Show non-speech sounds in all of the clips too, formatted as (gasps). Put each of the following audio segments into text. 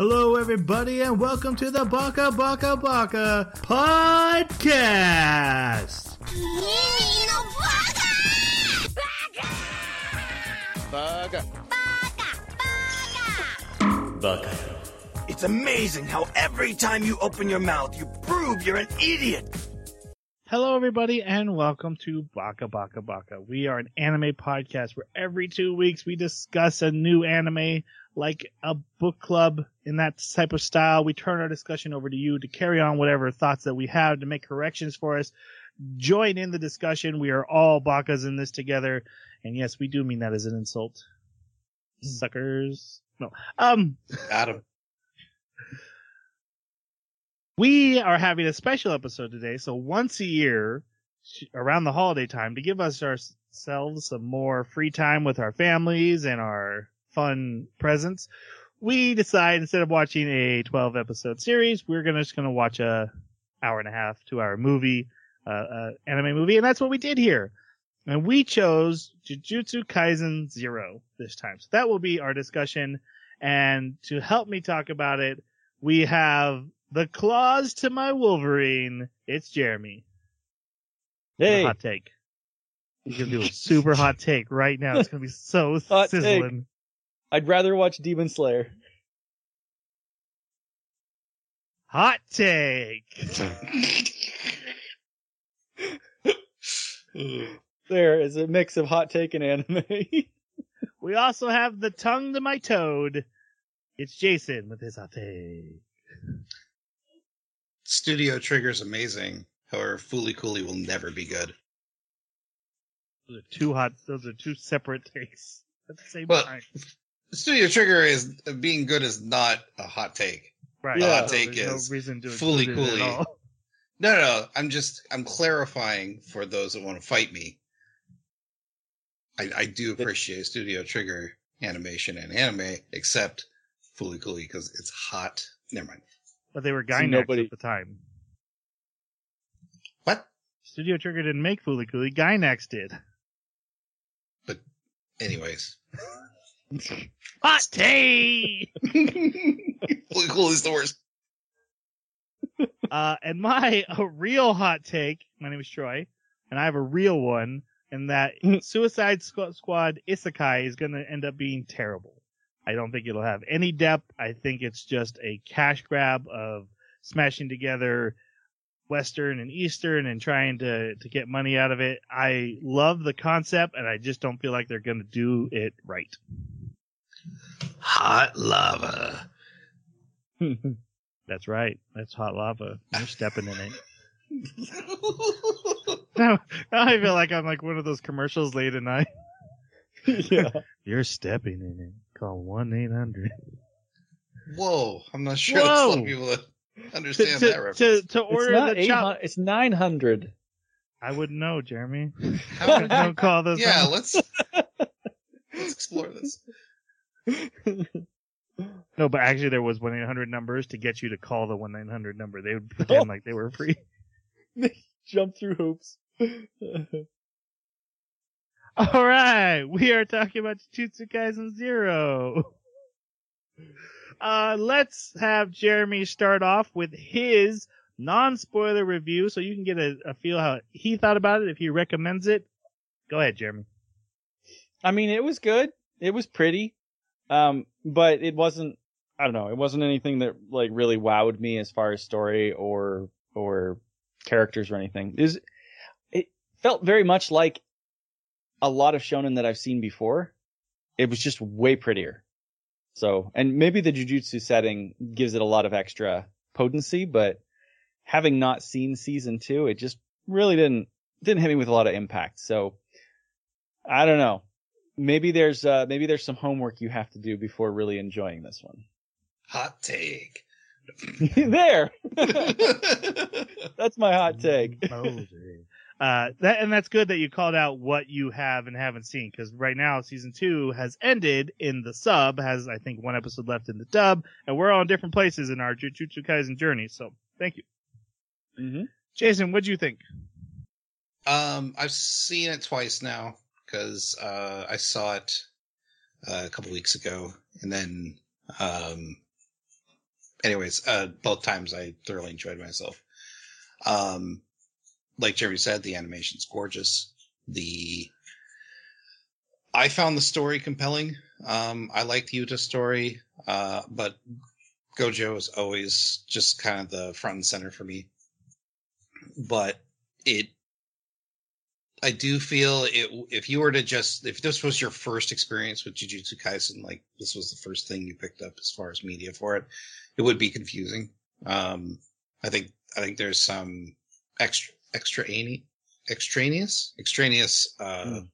Hello, everybody, and welcome to the Baka Baka Baka podcast. Bugger. Baka. It's amazing how every time you open your mouth, you prove you're an idiot. Hello, everybody, and welcome to Baka Baka Baka. We are an anime podcast where every two weeks we discuss a new anime like a book club in that type of style. We turn our discussion over to you to carry on whatever thoughts that we have to make corrections for us. Join in the discussion. We are all Bakas in this together. And yes, we do mean that as an insult. Suckers. No. Um, Adam. We are having a special episode today. So once a year, around the holiday time, to give us ourselves some more free time with our families and our fun presents, we decide instead of watching a 12 episode series, we're gonna just gonna watch a hour and a half, two hour movie, uh, uh, anime movie, and that's what we did here. And we chose Jujutsu Kaisen Zero this time. So that will be our discussion. And to help me talk about it, we have the claws to my Wolverine. It's Jeremy. Hey, hot take. He's gonna do a (laughs) super hot take right now. It's gonna be (laughs) so Hot take. sizzling. I'd rather watch Demon Slayer. Hot take. (laughs) There is a mix of hot take and anime. We also have the tongue to my toad. It's Jason with his hot take. Studio Trigger's amazing. However, Fooly Cooly will never be good. Those are two hot. Those are two separate (laughs) takes at the same Well, time. Studio Trigger is being good is not a hot take. Right. yeah. hot so take is no reason to fully include cooly. (laughs) No, no, no. I'm just I'm clarifying for those that want to fight me. I, I do appreciate Studio Trigger animation and anime, except Fooly Cooly because it's hot. Never mind. But they were See, Gainax nobody- at the time. What? Studio Trigger didn't make Fooly Cooly. Gainax did. But, anyways, (laughs) Hot take. (laughs) Fooly Cooly's the worst. Uh, and my (laughs) a real hot take. My name is Troy, and I have a real one. And that Suicide Squ- Squad Isekai is going to end up being terrible. I don't think it'll have any depth. I think it's just a cash grab of smashing together Western and Eastern and trying to to get money out of it. I love the concept, and I just don't feel like they're going to do it right. Hot lava. (laughs) That's right. That's hot lava. You're stepping in it. (laughs) Now, now I feel like I'm like one of those commercials late at night. yeah. (laughs) You're stepping in it. Call one eight hundred. Whoa, I'm not sure Whoa. that's a lot of people that To understand that to, reference. to to It's order not the chop. it's 900. I wouldn't know, Jeremy. How- Don't call those. yeah, numbers. let's let's explore this. (laughs) No, but actually, there was one eight hundred numbers to get you to call the one nine hundred number. They would pretend (laughs) like they were free. They jump through hoops. (laughs) All right, we are talking about Jujutsu Kaisen Zero. Uh, let's have Jeremy start off with his non-spoiler review, so you can get a, a feel how he thought about it. If he recommends it, go ahead, Jeremy. I mean, it was good. It was pretty. Um, but it wasn't, I don't know, it wasn't anything that like really wowed me as far as story or, or characters or anything. Was, it felt very much like a lot of shonen that I've seen before. It was just way prettier. So, and maybe the jujutsu setting gives it a lot of extra potency, but having not seen season two, it just really didn't, didn't hit me with a lot of impact. So, I don't know maybe there's uh maybe there's some homework you have to do before really enjoying this one. Hot take. (laughs) there. (laughs) (laughs) That's my hot take. Uh, that and that's good that you called out what you have and haven't seen because right now season two has ended in the sub, has I think one episode left in the dub, and we're all in different places in our Jujutsu Kaisen journey. So thank you, hmm Jason. What do you think? Um, I've seen it twice now because uh, I saw it uh, a couple weeks ago, and then um, anyways, uh, both times I thoroughly enjoyed myself. Um, like Jeremy said, the animation's gorgeous. The I found the story compelling. Um, I liked Yuta's story, uh, but Gojo is always just kind of the front and center for me. But it, I do feel it. If you were to just, if this was your first experience with Jujutsu Kaisen, like this was the first thing you picked up as far as media for it, it would be confusing. Um, I think I think there's some extra extra any extraneous extraneous uh, mm.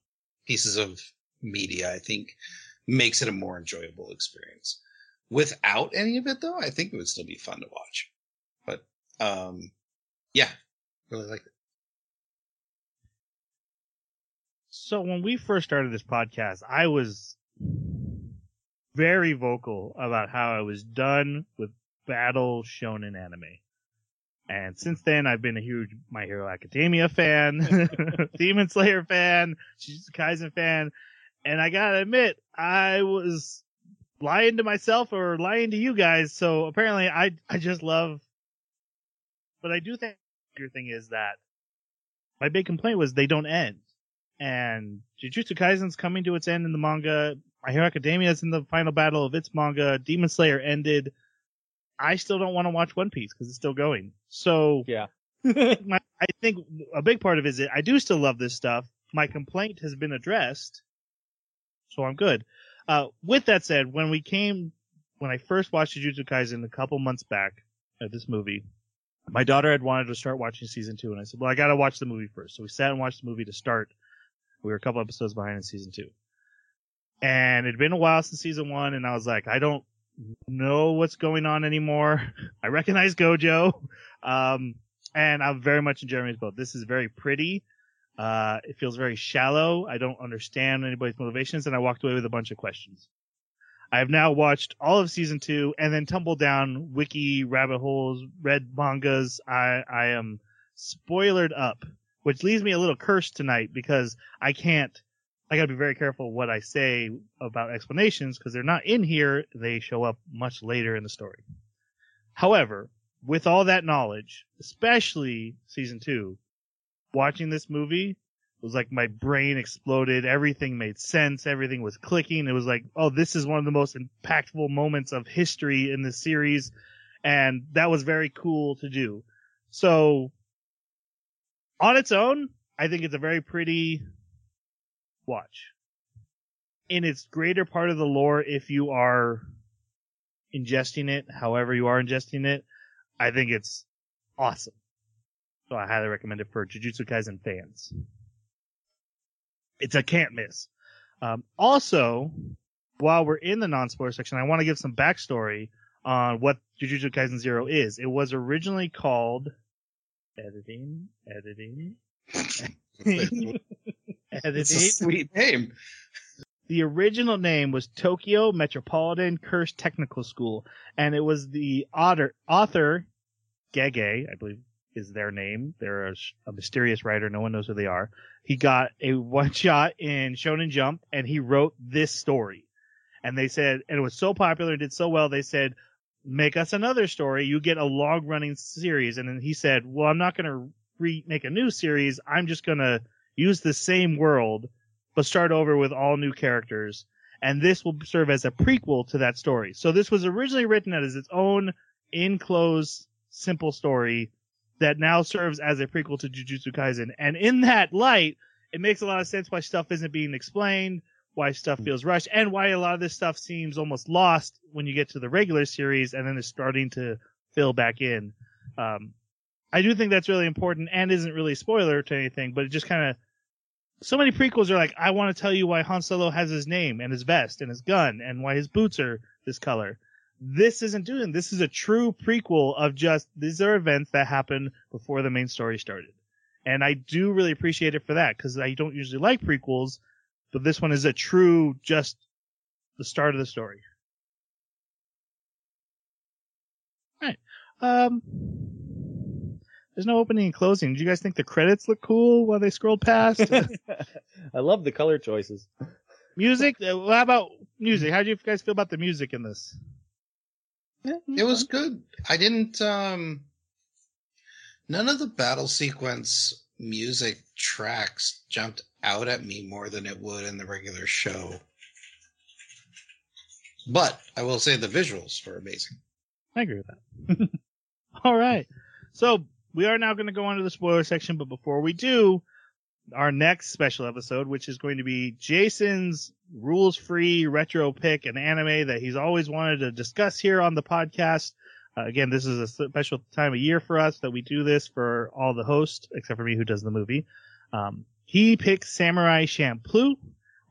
pieces of media. I think makes it a more enjoyable experience. Without any of it, though, I think it would still be fun to watch. But um, yeah, really like it. So when we first started this podcast, I was very vocal about how I was done with battle shonen anime. And since then, I've been a huge My Hero Academia fan, (laughs) (laughs) Demon Slayer fan, Jujutsu Kaisen fan, and I gotta admit, I was lying to myself or lying to you guys. So apparently, I I just love. But I do think your thing is that my big complaint was they don't end, and Jujutsu Kaisen's coming to its end in the manga. My Hero Academia is in the final battle of its manga. Demon Slayer ended. I still don't want to watch One Piece because it's still going. So yeah, (laughs) my, I think a big part of it is I do still love this stuff. My complaint has been addressed, so I'm good. Uh, with that said, when we came, when I first watched Jujutsu Kaisen a couple months back at this movie, my daughter had wanted to start watching season two, and I said, "Well, I got to watch the movie first. So we sat and watched the movie to start. We were a couple episodes behind in season two, and it'd been a while since season one, and I was like, I don't know what's going on anymore. (laughs) I recognize Gojo. Um, and I'm very much in Jeremy's boat. This is very pretty. Uh, it feels very shallow. I don't understand anybody's motivations and I walked away with a bunch of questions. I have now watched all of season two and then tumbled down wiki rabbit holes, read mangas. I, I am spoilered up, which leaves me a little cursed tonight because I can't I got to be very careful what I say about explanations because they're not in here. They show up much later in the story. However, with all that knowledge, especially season two, watching this movie was like my brain exploded. Everything made sense. Everything was clicking. It was like, oh, this is one of the most impactful moments of history in this series. And that was very cool to do. So on its own, I think it's a very pretty watch. In its greater part of the lore, if you are ingesting it, however you are ingesting it, I think it's awesome. So I highly recommend it for Jujutsu Kaisen fans. It's a can't miss. Um, also, while we're in the non-spoiler section, I want to give some backstory on what Jujutsu Kaisen Zero is. It was originally called editing, editing. (laughs) (laughs) (laughs) It's a sweet name. (laughs) The original name was Tokyo Metropolitan Curse Technical School, and it was the author, author Gege, I believe is their name. They're a, a, mysterious writer. No one knows who they are. He got a one (laughs) shot in Shonen Jump, and he wrote this story. And they said, and it was so popular did so well, they said, make us another story. You get a long running series. And then he said, well, I'm not going to re- make a new series. I'm just going to use the same world, but start over with all new characters. And this will serve as a prequel to that story. So this was originally written as its own enclosed simple story that now serves as a prequel to Jujutsu Kaisen. And in that light, it makes a lot of sense why stuff isn't being explained, why stuff feels rushed, and why a lot of this stuff seems almost lost when you get to the regular series and then it's starting to fill back in. Um, I do think that's really important and isn't really spoiler to anything, but it just kind of so many prequels are like, I want to tell you why Han Solo has his name and his vest and his gun and why his boots are this color. This isn't doing. This is a true prequel of just these are events that happened before the main story started, and I do really appreciate it for that because I don't usually like prequels, but this one is a true just the start of the story. All right. Um, there's no opening and closing. Do you guys think the credits look cool while they scrolled past? (laughs) (laughs) I love the color choices. Music? Uh, how about music? How do you guys feel about the music in this? It was good. I didn't um none of the battle sequence music tracks jumped out at me more than it would in the regular show. But I will say the visuals were amazing. I agree with that. (laughs) All right. So we are now going to go on to the spoiler section, but before we do, our next special episode, which is going to be Jason's rules free retro pick, an anime that he's always wanted to discuss here on the podcast. Uh, again, this is a special time of year for us that we do this for all the hosts, except for me who does the movie. Um, he picks Samurai Champloo.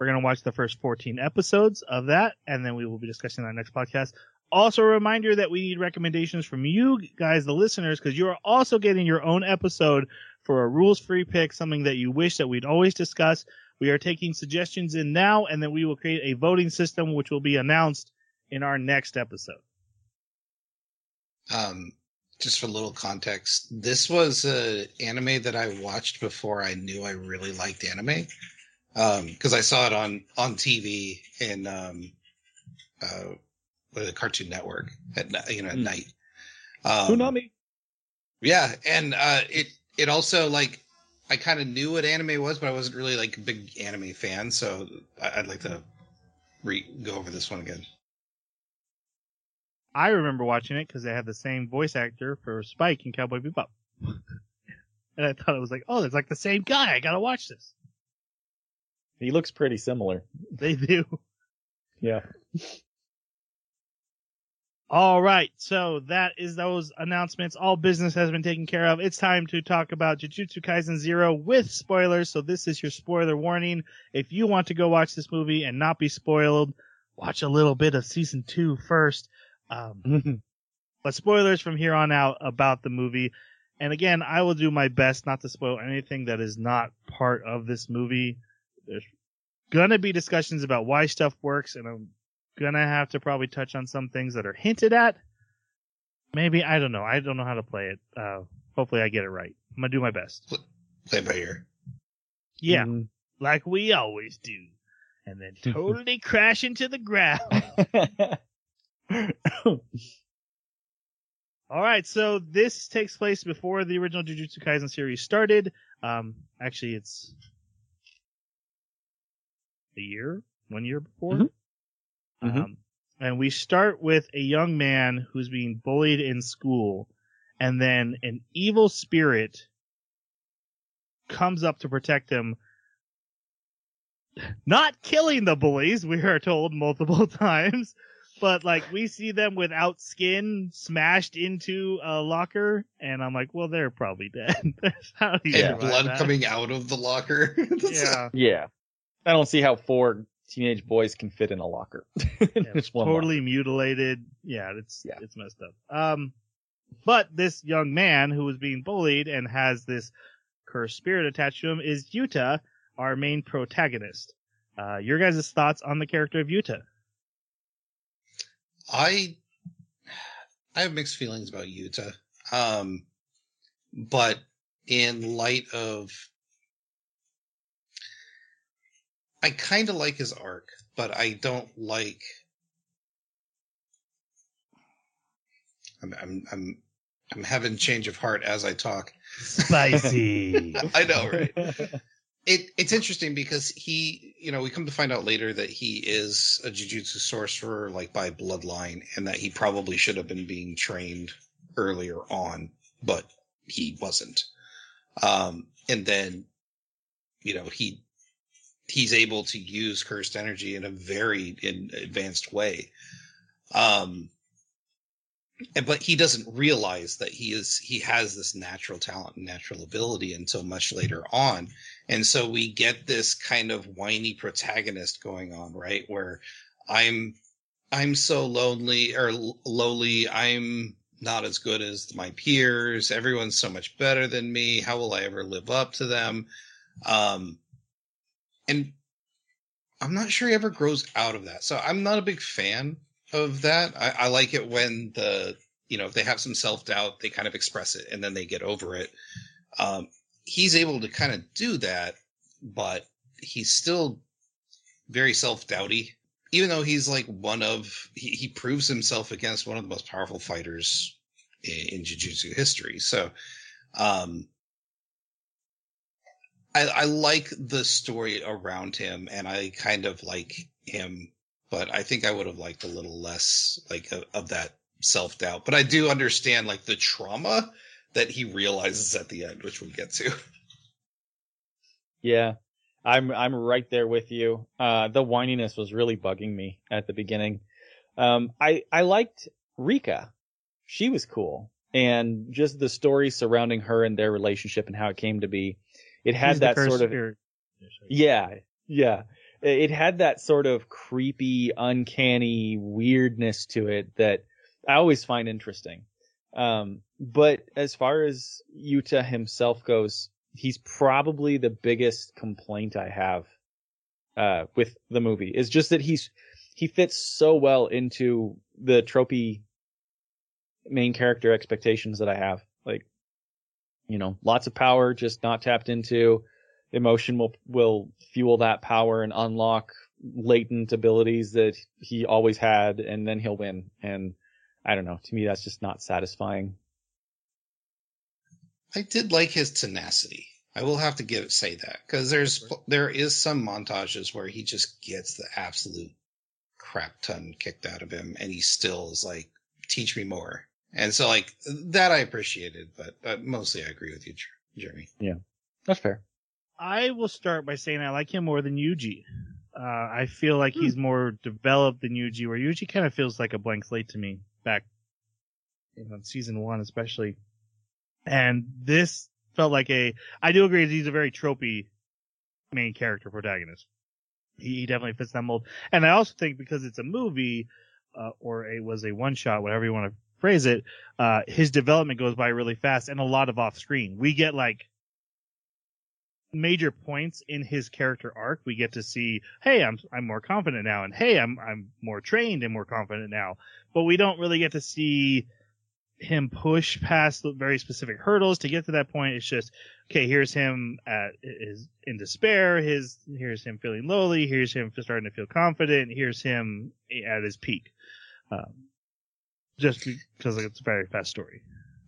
We're going to watch the first 14 episodes of that, and then we will be discussing that next podcast. Also, a reminder that we need recommendations from you guys, the listeners, because you are also getting your own episode for a rules free pick, something that you wish that we'd always discuss. We are taking suggestions in now, and then we will create a voting system, which will be announced in our next episode. Um, just for a little context, this was an anime that I watched before I knew I really liked anime. Um, cause I saw it on, on TV in, um, uh, the Cartoon Network at, you know, at Mm. night. Um, Toonami. Yeah, and uh, it it also like I kind of knew what anime was, but I wasn't really like a big anime fan. So I- I'd like to re- go over this one again. I remember watching it because they had the same voice actor for Spike in Cowboy Bebop. (laughs) and I thought it was like, oh, it's like the same guy. I gotta watch this. He looks pretty similar. They do. Yeah. (laughs) All right. So that is those announcements. All business has been taken care of. It's time to talk about Jujutsu Kaisen Zero with spoilers. So this is your spoiler warning. If you want to go watch this movie and not be spoiled, watch a little bit of season two first. Um, (laughs) but spoilers from here on out about the movie. And again, I will do my best not to spoil anything that is not part of this movie. There's gonna be discussions about why stuff works, and I'm gonna have to probably touch on some things that are hinted at. Maybe I don't know. I don't know how to play it. Uh, hopefully, I get it right. I'm gonna do my best. Play by ear. Yeah, Mhm. like we always do, and then (laughs) totally crash into the ground. (laughs) All right, so this takes place before the original Jujutsu Kaisen series started. Um, actually, it's a year, one year before. Mhm. Mhm. Um, and we start with a young man who's being bullied in school, and then an evil spirit comes up to protect him. Not killing the bullies, we are told multiple (laughs) times, but like we see them without skin smashed into a locker, and I'm like, well, they're probably dead. (laughs) That's how do you And blood that? coming out of the locker. (laughs) Yeah, yeah. I don't see how four teenage boys can fit in a locker. (laughs) yeah, Just one totally mutilated. Yeah, it's Yeah. it's messed up. Um, but this young man who was being bullied and has this cursed spirit attached to him is Yuta, our main protagonist. Uh, your guys' thoughts on the character of Yuta? I I have mixed feelings about Yuta. Um but in light of I kind of like his arc, but I don't like I'm I'm I'm I'm having change of heart as I talk. Spicy. (laughs) I know, right? (laughs) it it's interesting because he you know we come to find out later that he is a jujutsu sorcerer like by bloodline and that he probably should have been being trained earlier on but he wasn't um and then you know he he's able to use cursed energy in a very in advanced way. Um and, but he doesn't realize that he is he has this natural talent and natural ability until much later on. And so we get this kind of whiny protagonist going on right? Where i'm i'm so lonely or lowly i'm not as good as my peers. Everyone's so much better than me. How will i ever live up to them? Um and i'm not sure he ever grows out of that so i'm not a big fan of that i, I like it when the you know if they have some self-doubt they kind of express it and then they get over it um he's able to kind of do that, but he's still very self doubty. even though he's like one of he, he proves himself against one of the most powerful fighters in, in jujutsu history. So, um, I, I like the story around him, and I kind of like him, but I think I would have liked a little less like of, that self doubt. But I do understand like the trauma that he realizes at the end, which we'll get to. (laughs) Yeah, I'm I'm right there with you. Uh, the whininess was really bugging me at the beginning. Um, I I liked Rika. She was cool, and just the story surrounding her and their relationship and how it came to be. It had He's that sort of or- yeah, yeah. It it had that sort of creepy, uncanny weirdness to it that I always find interesting. Um, but as far as Yuta himself goes, he's probably the biggest complaint I have uh, with the movie. Is just that he's he fits so well into the tropey main character expectations that I have. You know, lots of power, just not tapped into. Emotion will will fuel that power and unlock latent abilities that he always had, and then he'll win. And I don't know. To me, that's just not satisfying. I did like his tenacity. I will have to give say that because there's there is some montages where he just gets the absolute crap ton kicked out of him, and he still is like, "Teach me more." And so, like that, I appreciated, but uh, mostly I agree with you, Jeremy. Yeah. That's fair. I will start by saying I like him more than Yuji. Uh, I feel like Hmm. he's more developed than Yuji, where Yuji kind of feels like a blank slate to me back in season one, especially. And this felt like a, I do agree he's a very tropey main character protagonist. He, he definitely fits that mold. And I also think because it's a movie, uh, or it was a one shot, whatever you want to phrase it, uh, his development goes by really fast and a lot of off screen. We get like, major points in his character arc. We get to see, hey, I'm I'm more confident now, and hey, I'm I'm more trained and more confident now. But we don't really get to see him push past very specific hurdles to get to that point. It's just okay. Here's him at is in despair. His here's him feeling lowly. Here's him starting to feel confident. Here's him at his peak. Um, just because it's a very fast story.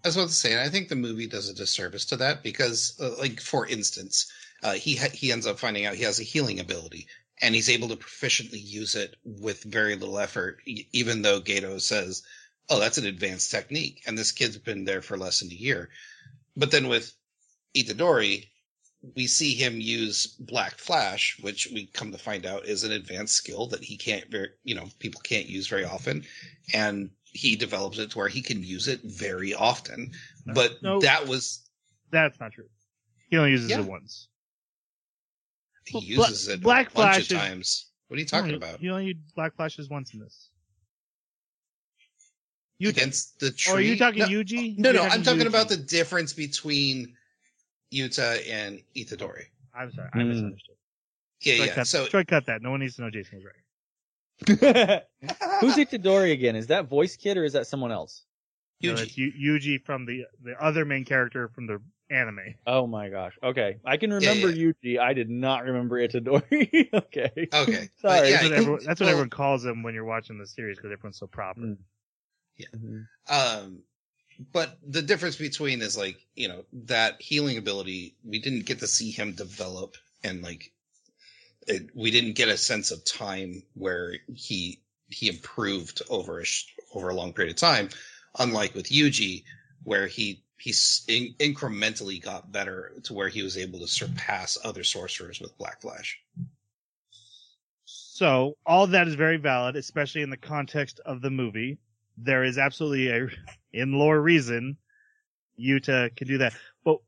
I was about to say, and I think the movie does a disservice to that because, uh, like, for instance, uh, he ha- he ends up finding out he has a healing ability, and he's able to proficiently use it with very little effort, even though Geto says, "Oh, that's an advanced technique," and this kid's been there for less than a year. But then with Itadori, we see him use Black Flash, which we come to find out is an advanced skill that he can't very, you know, people can't use very often, and he develops it to where he can use it very often. But No. that was That's not true. He only uses Yeah. it once. he uses Bla- it Black a bunch Flash of is- times. What are you talking No, about? He only used Black Flashes once in this. You Against the tree? Oh, are you talking no, Yuji? No, no, I'm talking Yuji. about the difference between Yuta and Itadori. I'm sorry, I misunderstood. Yeah, Strike yeah. cut, So strike cut that. No one needs to know Jason was right. (laughs) Who's Itadori again? Is that voice kid or is that someone else? No, Yuji. that's Yu- Yuji from the the other main character from the anime. Oh my gosh. Okay. I can remember yeah. Yuji. I did not remember Itadori. (laughs) okay. Okay. (laughs) Sorry. yeah, That's what, everyone, that's what well- everyone calls him when you're watching the series because everyone's so proper. Mm. Yeah. Mhm. Um, but the difference between is like you know that healing ability we didn't get to see him develop and like it, we didn't get a sense of time where he he improved over a over a long period of time unlike with Yuji where he he's in, incrementally got better to where he was able to surpass other sorcerers with Black Flash. So all that is very valid, especially in the context of the movie. There is absolutely a in lore reason Yuta can do that. But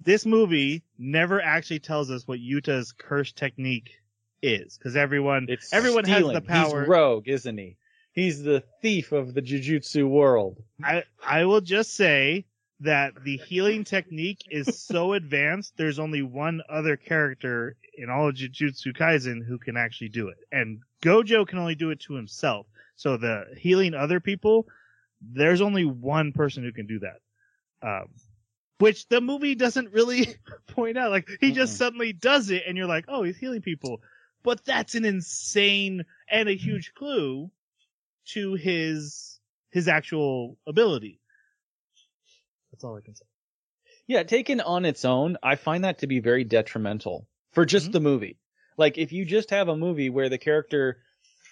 this movie never actually tells us what Yuta's curse technique is because everyone It's everyone stealing. has the power. He's rogue, isn't he? He's the thief of the jujutsu world. I I will just say that the healing technique is so (laughs) advanced. There's only one other character in all of Jujutsu Kaisen who can actually do it, and Gojo can only do it to himself. So the healing other people, there's only one person who can do that. Um, which the movie doesn't really (laughs) point out. Like he just Mm-mm. suddenly does it, and you're like, oh, he's healing people. But that's an insane and a huge clue to his his actual ability. That's all I can say. Yeah, taken on its own, I find that to be very detrimental for just Mhm. the movie. Like if you just have a movie where the character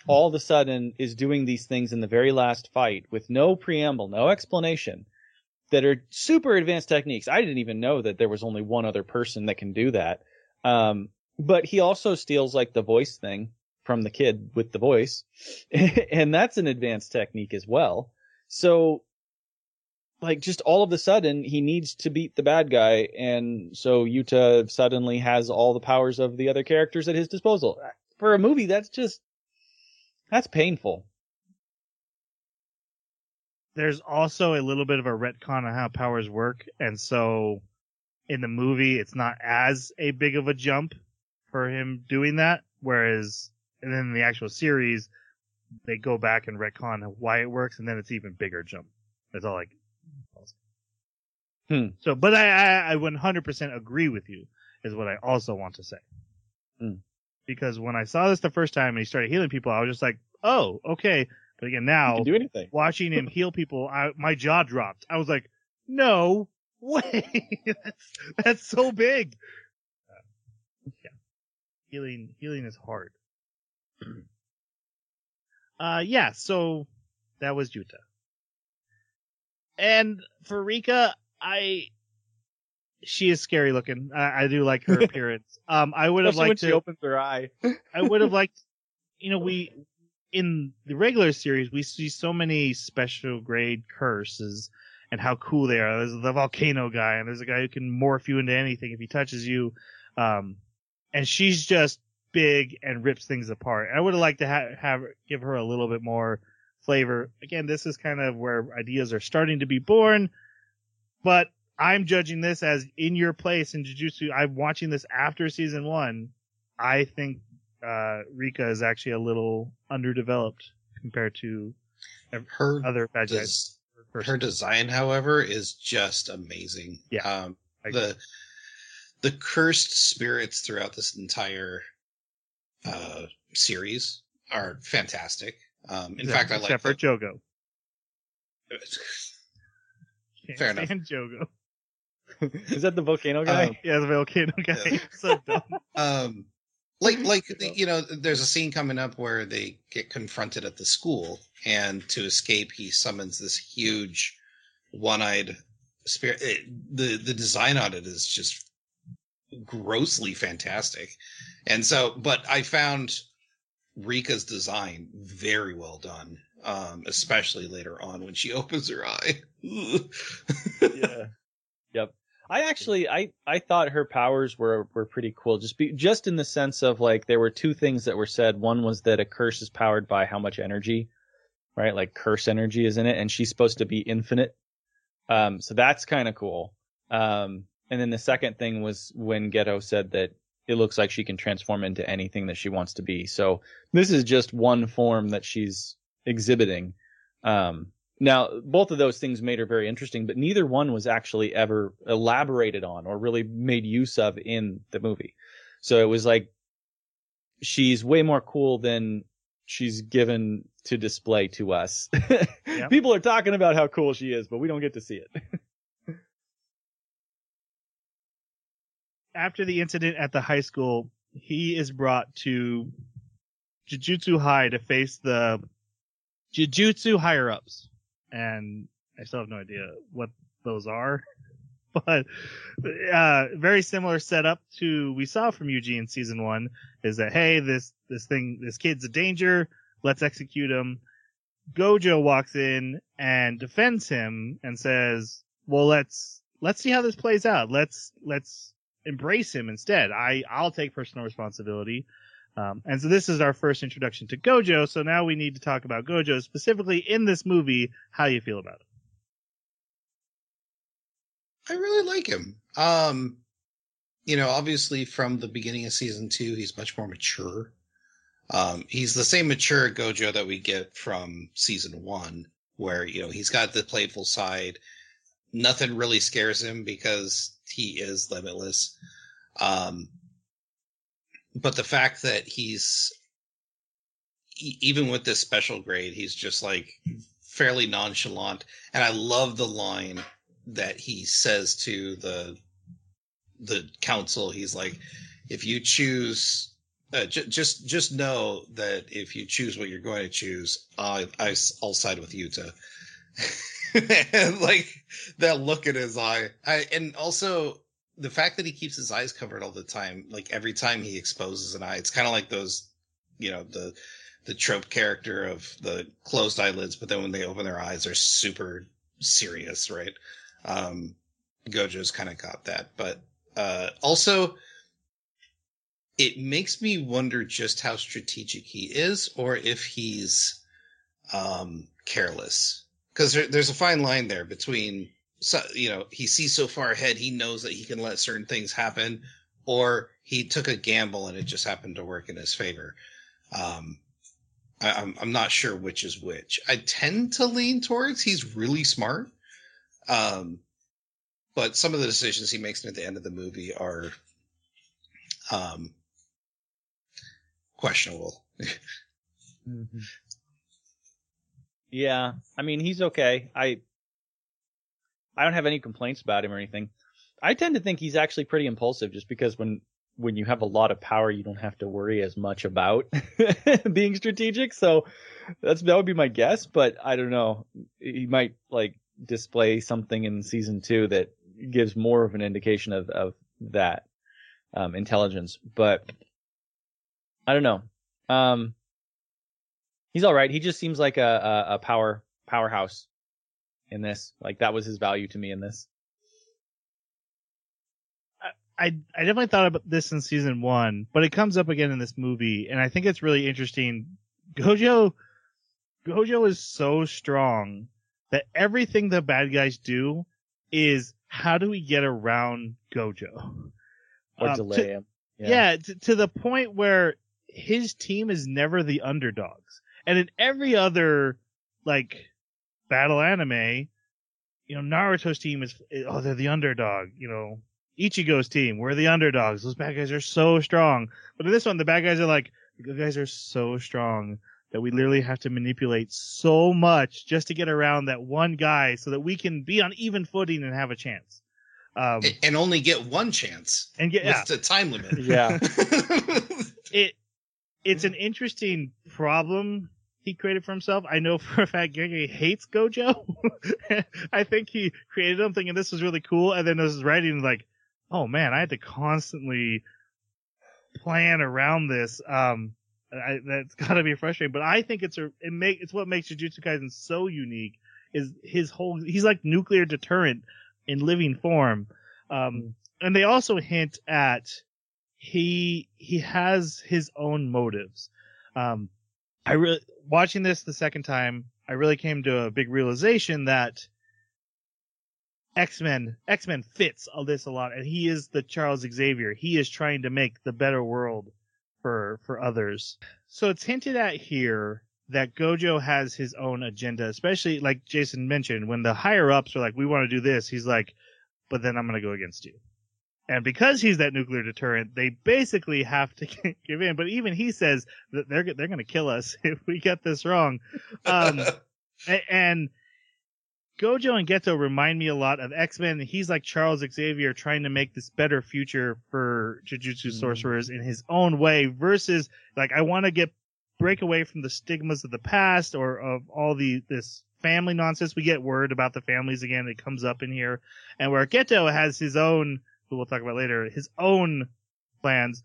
all of a sudden is doing these things in the very last fight with no preamble, no explanation, that are super advanced techniques. I didn't even know that there was only one other person that can do that. Um, but he also steals like the voice thing from the kid with the voice. (laughs) and that's an advanced technique as well. So like just all of a sudden he needs to beat the bad guy and so Yuta suddenly has all the powers of the other characters at his disposal. For a movie that's just that's painful. There's also a little bit of a retcon on how powers work, and so in the movie it's not as a big of a jump for him doing that, whereas and then in the actual series they go back and retcon why it works, and then it's even bigger jump. That's all like. Hmm. So, but I, I, I 100% agree with you, is what I also want to say. Hmm. Because when I saw this the first time and he started healing people, I was just like, oh, okay. But again, now do anything. watching him heal people, I, my jaw dropped. I was like, no way. (laughs) that's, that's so big. Uh, yeah. Healing, healing is hard. (clears throat) uh, yeah, so that was Yuta. And for Rika, I, she is scary looking. I, I do like her (laughs) appearance. Um, I would have Especially when liked she opens her eye. (laughs) I would have (laughs) liked, you know, we in the regular series we see so many special grade curses and how cool they are. There's the volcano guy, and there's a guy who can morph you into anything if he touches you. Um, and she's just big and rips things apart. I would have liked to ha- have give her a little bit more flavor. Again, this is kind of where ideas are starting to be born, but I'm judging this as in your place in Jujutsu. I'm watching this after season one. I think uh, Rika is actually a little underdeveloped compared to Her other bad guys. des- her design, however, is just amazing. Yeah, Um, the the cursed spirits throughout this entire uh, series are fantastic. Um, in fact, I like except for the, Jogo. Can't (laughs) Fair enough. Jogo. Is that the volcano guy? Um, Yeah, the volcano (laughs) guy. Yeah. so dumb. um like (laughs) like you know there's a scene coming up where they get confronted at the school and to escape he summons this huge one-eyed spirit it, the the design on it is just grossly fantastic and so but i found rika's design very well done um especially later on when she (laughs) opens her eye yeah. Yep. I actually I I thought her powers were were pretty cool just be, just in the sense of like there were two things that were said. One was that a curse is powered by how much energy, right? Like curse energy is in it and she's supposed to be infinite. Um so that's kind of cool. Um and then the second thing was when Geto said that it looks like she can transform into anything that she wants to be. So this is just one form that she's exhibiting. Um now, both of those things made her very interesting, but neither one was actually ever elaborated on or really made use of in the movie. So it was like she's way more cool than she's given to display to us. (laughs) People are talking about how cool she is, but we don't get to see it. (laughs) After the incident at the high school, he is brought to Jujutsu High to face the Jujutsu higher ups. And I still have no idea what those are. (laughs) But uh very similar setup to we saw from in season one is that hey this this thing this kid's a danger let's execute him. Gojo walks in and defends him and says, "Well, let's let's see how this plays out. Let's let's embrace him instead. I I'll take personal responsibility." Um, and so this is our first introduction to Gojo. So now we need to talk about Gojo specifically in this movie. How you feel about it? I really like him. Um, you know, obviously from the beginning of season two, he's much more mature. Um, he's the same mature Gojo that we get from season one, where, you know, he's got the playful side. Nothing really scares him because he is limitless. Um, but the fact that he's, even with this special grade, he's just like fairly nonchalant. And I love the line that he says to the the council. He's like, "If you choose." Uh, j- just just know that if you choose what you're going to choose, I, I will side with Yuta. (laughs) like that look in his eye, I, and also the fact that he keeps his eyes covered all the time, like every time he exposes an eye, it's kind of like those, you know, the the trope character of the closed eyelids, but then when they open their eyes, they're super serious, right? Um, Gojo's kind of got that, but uh, also it makes me wonder just how strategic he is, or if he's um, careless. Because there, there's a fine line there between, so, you know, he sees so far ahead, he knows that he can let certain things happen, or he took a gamble and it just happened to work in his favor. Um, I, I'm I'm not sure which is which. I tend to lean towards he's really smart, um, but some of the decisions he makes at the end of the movie are um, questionable. (laughs) Mm-hmm. Yeah, I mean he's okay. I I don't have any complaints about him or anything. I tend to think he's actually pretty impulsive, just because when when you have a lot of power, you don't have to worry as much about (laughs) being strategic. So that's that would be my guess, but I don't know. He might like display something in season two that gives more of an indication of of that um, intelligence, but I don't know. Um, he's all right. He just seems like a, a, a power powerhouse in this. Like that was his value to me in this. I I definitely thought about this in season one, but it comes up again in this movie, and I think it's really interesting. Gojo, Gojo is so strong that everything the bad guys do is how do we get around Gojo? Or Um, delay to- him. Yeah, to, to the point where his team is never the underdogs. And in every other, like, battle anime, you know, Naruto's team is, oh, they're the underdog, you know, Ichigo's team, we're the underdogs. Those bad guys are so strong. But in this one, the bad guys are like, the good guys are so strong that we literally have to manipulate so much just to get around that one guy so that we can be on even footing and have a chance. Um, and only get one chance and get, yeah. with the time limit. Yeah. (laughs) it it's an interesting problem he created for himself. I know (laughs) for a fact Gege hates Gojo. (laughs) I think he created him thinking this was really cool, and then this writing like, oh man, I had to constantly plan around this. Um, I, that's (laughs) gotta be frustrating. But I think it's a it make it's what makes Jujutsu Kaisen so unique is his whole he's like nuclear deterrent in living form. Um, and they also hint at he he has his own motives. Um, I really watching this the second time, I really came to a big realization that X Men X Men fits all this a lot, and he is the Charles Xavier. He is trying to make the better world for for others. So it's hinted at here that Gojo has his own agenda, especially like Jason mentioned, when the higher ups are like, "We want to do this," he's like, "But then I'm going to go against you." And because he's that nuclear deterrent, they basically have to (laughs) give in. But even he says that they're they're going to kill us (laughs) if we get this wrong. Um, (laughs) and Gojo and Geto remind me a lot of X Men. He's like Charles Xavier trying to make this better future for Jujutsu sorcerers in his own way. Versus like I want to get break away from the stigmas of the past or of all the this family nonsense. We get word about the families again. It comes up in here, and where Geto has his own who we'll talk about later, his own plans.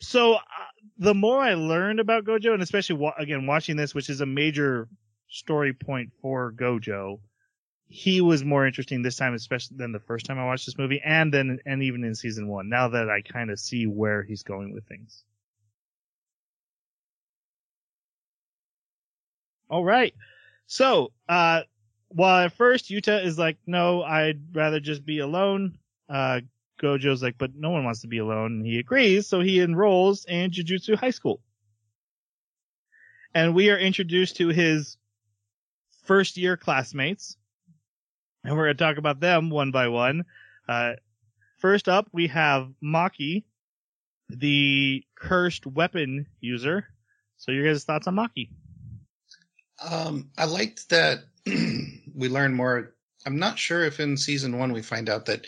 So uh, the more I learned about Gojo, and especially wa- again watching this, which is a major story point for Gojo, he was more interesting this time, especially than the first time I watched this movie, and then and even in season one. Now that I kind of see where he's going with things. All right, so uh, while at first Yuta is like, no, I'd rather just be alone uh, Gojo's like, but no one wants to be alone. And he agrees, so he enrolls in Jujutsu High School. And we are introduced to his first year classmates. And we're going to talk about them one by one. Uh, first up, we have Maki, the cursed weapon user. So your guys' thoughts on Maki? Um, I liked that (clears throat) we learn more. I'm not sure if in season one we find out that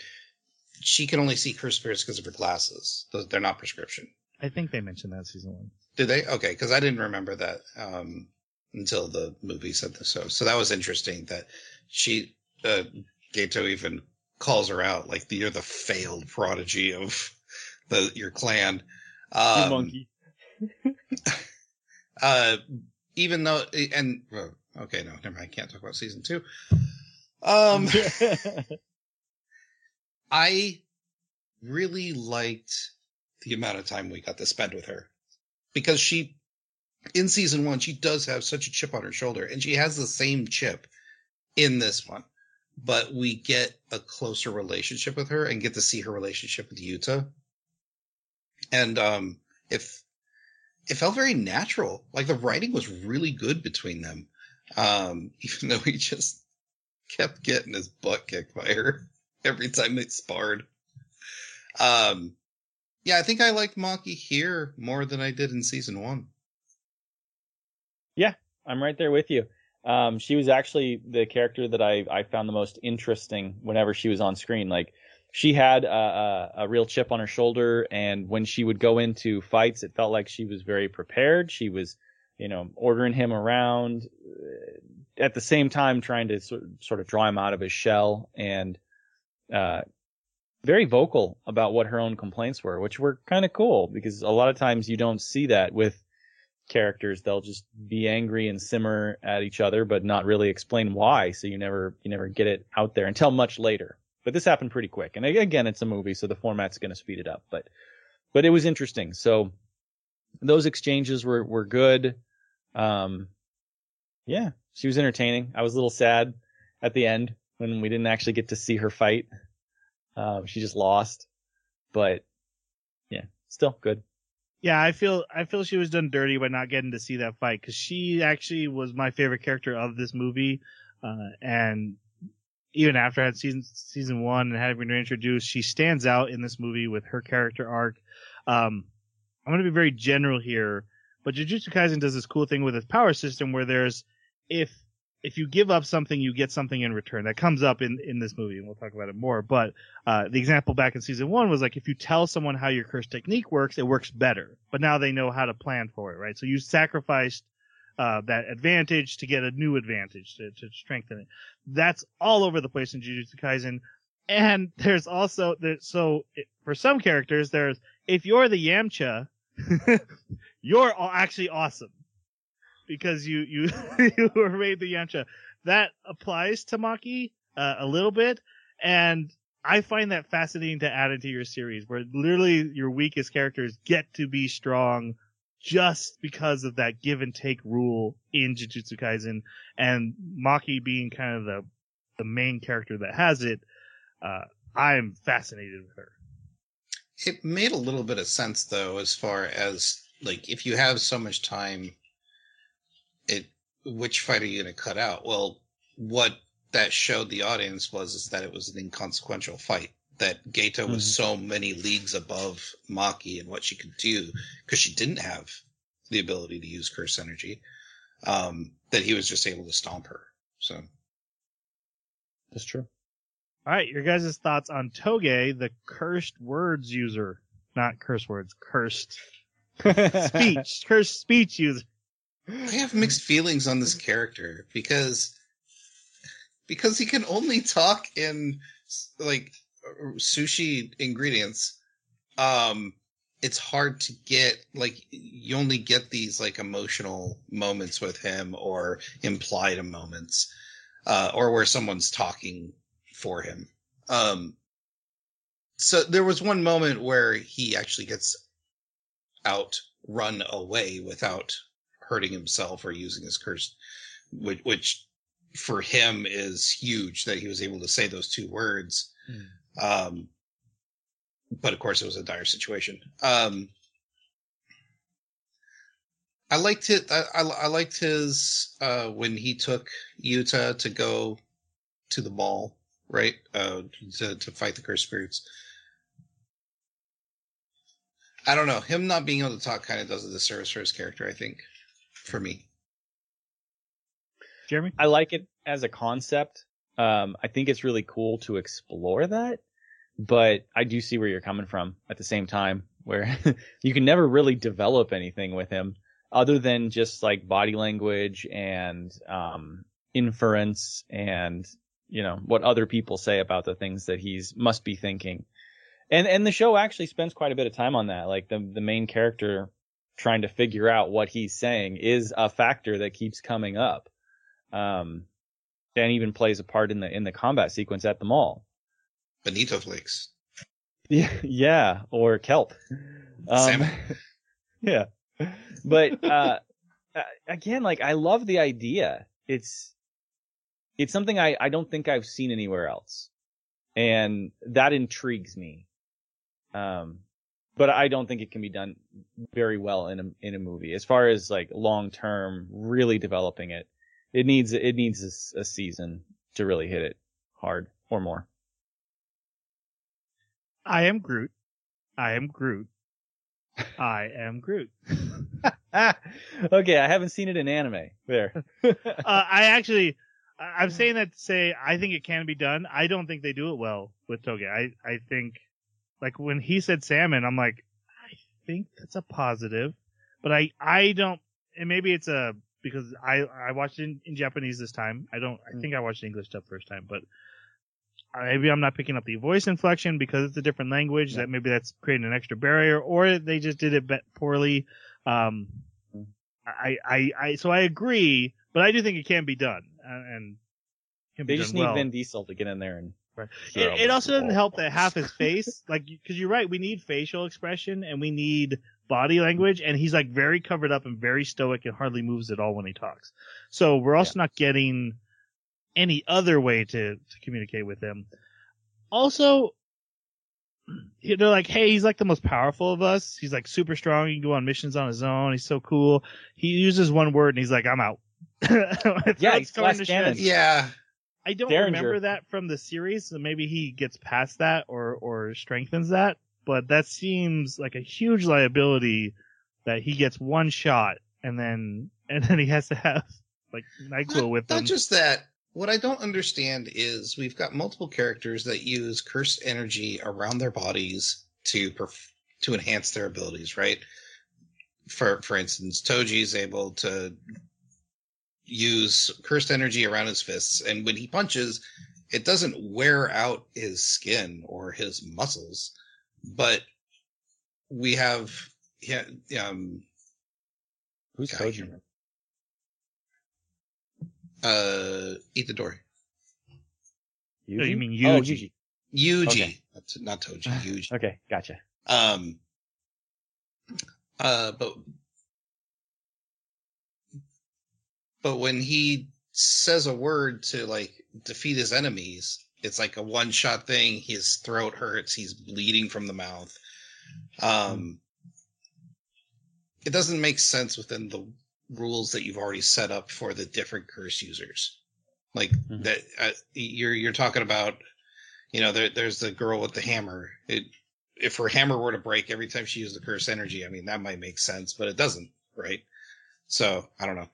she can only see cursed spirits because of her glasses. They're not prescription. I think they mentioned that season one. Did they? Okay, because I didn't remember that um, until the movie said this. So, so that was interesting that she, uh, Geto even calls her out like you're the failed prodigy of the your clan. Um, monkey. (laughs) uh, even though, and okay, no, never mind. I can't talk about season two. Um, (laughs) I really liked the amount of time we got to spend with her because she, in season one, she does have such a chip on her shoulder and she has the same chip in this one, but we get a closer relationship with her and get to see her relationship with Yuta. And, um, if, it felt very natural. Like the writing was really good between them. Um, (laughs) even though he just kept getting his butt kicked by her every time they sparred. Um, yeah, I think I liked Maki here more than I did in season one. Yeah, I'm right there with you. Um, she was actually the character that I, I found the most interesting whenever she was on screen. Like she had a, a, a real chip on her shoulder, and when she would go into fights, it felt like she was very prepared. She was, you know, ordering him around, uh, at the same time trying to sort, sort of draw him out of his shell, and uh, very vocal about what her own complaints were, which were kind of cool because a lot of times you don't see that with characters. They'll just be angry and simmer at each other but not really explain why so you never you never get it out there until much later. But this happened pretty quick and again it's a movie so the format's going to speed it up but but it was interesting. So those exchanges were were good. Um yeah she was entertaining. I was a little sad at the end when we didn't actually get to see her fight um she just lost but yeah still good Yeah, I feel I feel she was done dirty by not getting to see that fight because she actually was my favorite character of this movie, uh, and even after I had season season one and having been introduced, she stands out in this movie with her character arc. Um, I'm going to be very general here, but Jujutsu Kaisen does this cool thing with its power system where there's if if you give up something, you get something in return. That comes up in in this movie, and we'll talk about it more. But uh, the example back in season one was like if you tell someone how your curse technique works, it works better. But now they know how to plan for it, right? So you sacrificed uh, that advantage to get a new advantage to, to strengthen it. That's all over the place in Jujutsu Kaisen. And (laughs) there's also there, so it, for some characters, there's if you're the Yamcha, (laughs) you're actually awesome because you you (laughs) you were made the Yamcha. That applies to Maki uh, a little bit, and I find that fascinating to add into your series, where literally your weakest characters get to be strong just because of that give and take rule in Jujutsu Kaisen, and Maki being kind of the the main character that has it. Uh, I'm fascinated with her. It made a little bit of sense though, as far as like if you have so much time, which fight are you going to cut out? Well, what that showed the audience was is that it was an inconsequential fight. That Geto was Mhm. so many leagues above Maki and what she could do because she didn't have the ability to use curse energy. Um, that he was just able to stomp her. So that's true All right, your guys' thoughts on Toge, the cursed words user, not curse words, cursed (laughs) speech, cursed speech user. I have mixed feelings on this character because because he can only talk in like sushi ingredients. Um, it's hard to get like you only get these like emotional moments with him or implied moments, uh, or where someone's talking for him. Um, so there was one moment where he actually gets out run away without hurting himself or using his curse, which, which for him is huge that he was able to say those two words. Um, but of course, it was a dire situation. Um, I liked it. I, I, I liked his uh, when he took Yuta to go to the ball, right? Uh, to to fight the cursed spirits. I don't know. Him not being able to talk kind of does a disservice for his character. I think. For me. Jeremy? I like it as a concept. Um, I think it's really cool to explore that, but I do see where you're coming from at the same time, where (laughs) you can never really develop anything with him other than just like body language and um, inference and you know what other people say about the things that he's must be thinking. And and the show actually spends quite a bit of time on that. Like the the main character trying to figure out what he's saying is a factor that keeps coming up. Um, and even plays a part in the in the combat sequence at the mall. Bonito flakes. (laughs) Yeah, yeah, or kelp. Um, (laughs) yeah, but uh, again, like I love the idea. It's it's something I I don't think I've seen anywhere else, and that intrigues me. Um, but I don't think it can be done very well in a in a movie. As far as like long term, really developing it, it needs it needs a a, season to really hit it hard or more. I am Groot. I am Groot. (laughs) I am Groot. (laughs) okay, I haven't seen it in anime. There. (laughs) uh, I actually, I'm saying that to say I think it can be done. I don't think they do it well with Toge. I, I think, like when he said salmon, I'm like, I think that's a positive, but I, I don't, and maybe it's a, because I, I watched it in, in Japanese this time. I don't, I think I watched English dub first time, but maybe I'm not picking up the voice inflection because it's a different language. Yeah. That maybe that's creating an extra barrier, or they just did it poorly. Um, Mm. I, I, I, so I agree, but I do think it can be done, and, and can be They just done need well. Vin Diesel to get in there and. Right. throw It, it also doesn't oh. help that half his face, (laughs) like, because you're right, we need facial expression and we need body language, and he's like very covered up and very stoic and hardly moves at all when he talks. So we're also not getting any other way to, to communicate with him. Also, you know, like, hey, he's like the most powerful of us. He's like super strong. He can go on missions on his own. He's so cool. He uses one word and he's like, I'm out. (laughs) Yeah, he's going Glass Cannon. Yeah, I don't Derringer. remember that from the series, so maybe he gets past that or or strengthens that. But that seems like a huge liability that he gets one shot and then (laughs) and then he has to have like Nyquil not, with not him. just that. What I don't understand is we've got multiple characters that use cursed energy around their bodies to perf- to enhance their abilities, right? For for instance, Toji is able to use cursed energy around his fists, and when he punches, it doesn't wear out his skin or his muscles, but we have yeah um Who's Guy Toji? uh Itadori. Oh, you mean Oh, Yuji. Yuji, Okay. not, not Toji, (laughs) Yuji. Okay, gotcha. Um, uh, but but when he says a word to like defeat his enemies, it's like a one shot thing. His throat hurts. He's bleeding from the mouth. Um, it doesn't make sense within the rules that you've already set up for the different curse users. Like Mhm. that, uh, you're you're talking about. You know, there, there's the girl with the hammer. It if her hammer were to break every time she used the curse energy, I mean that might make sense, but it doesn't, right? So I don't know.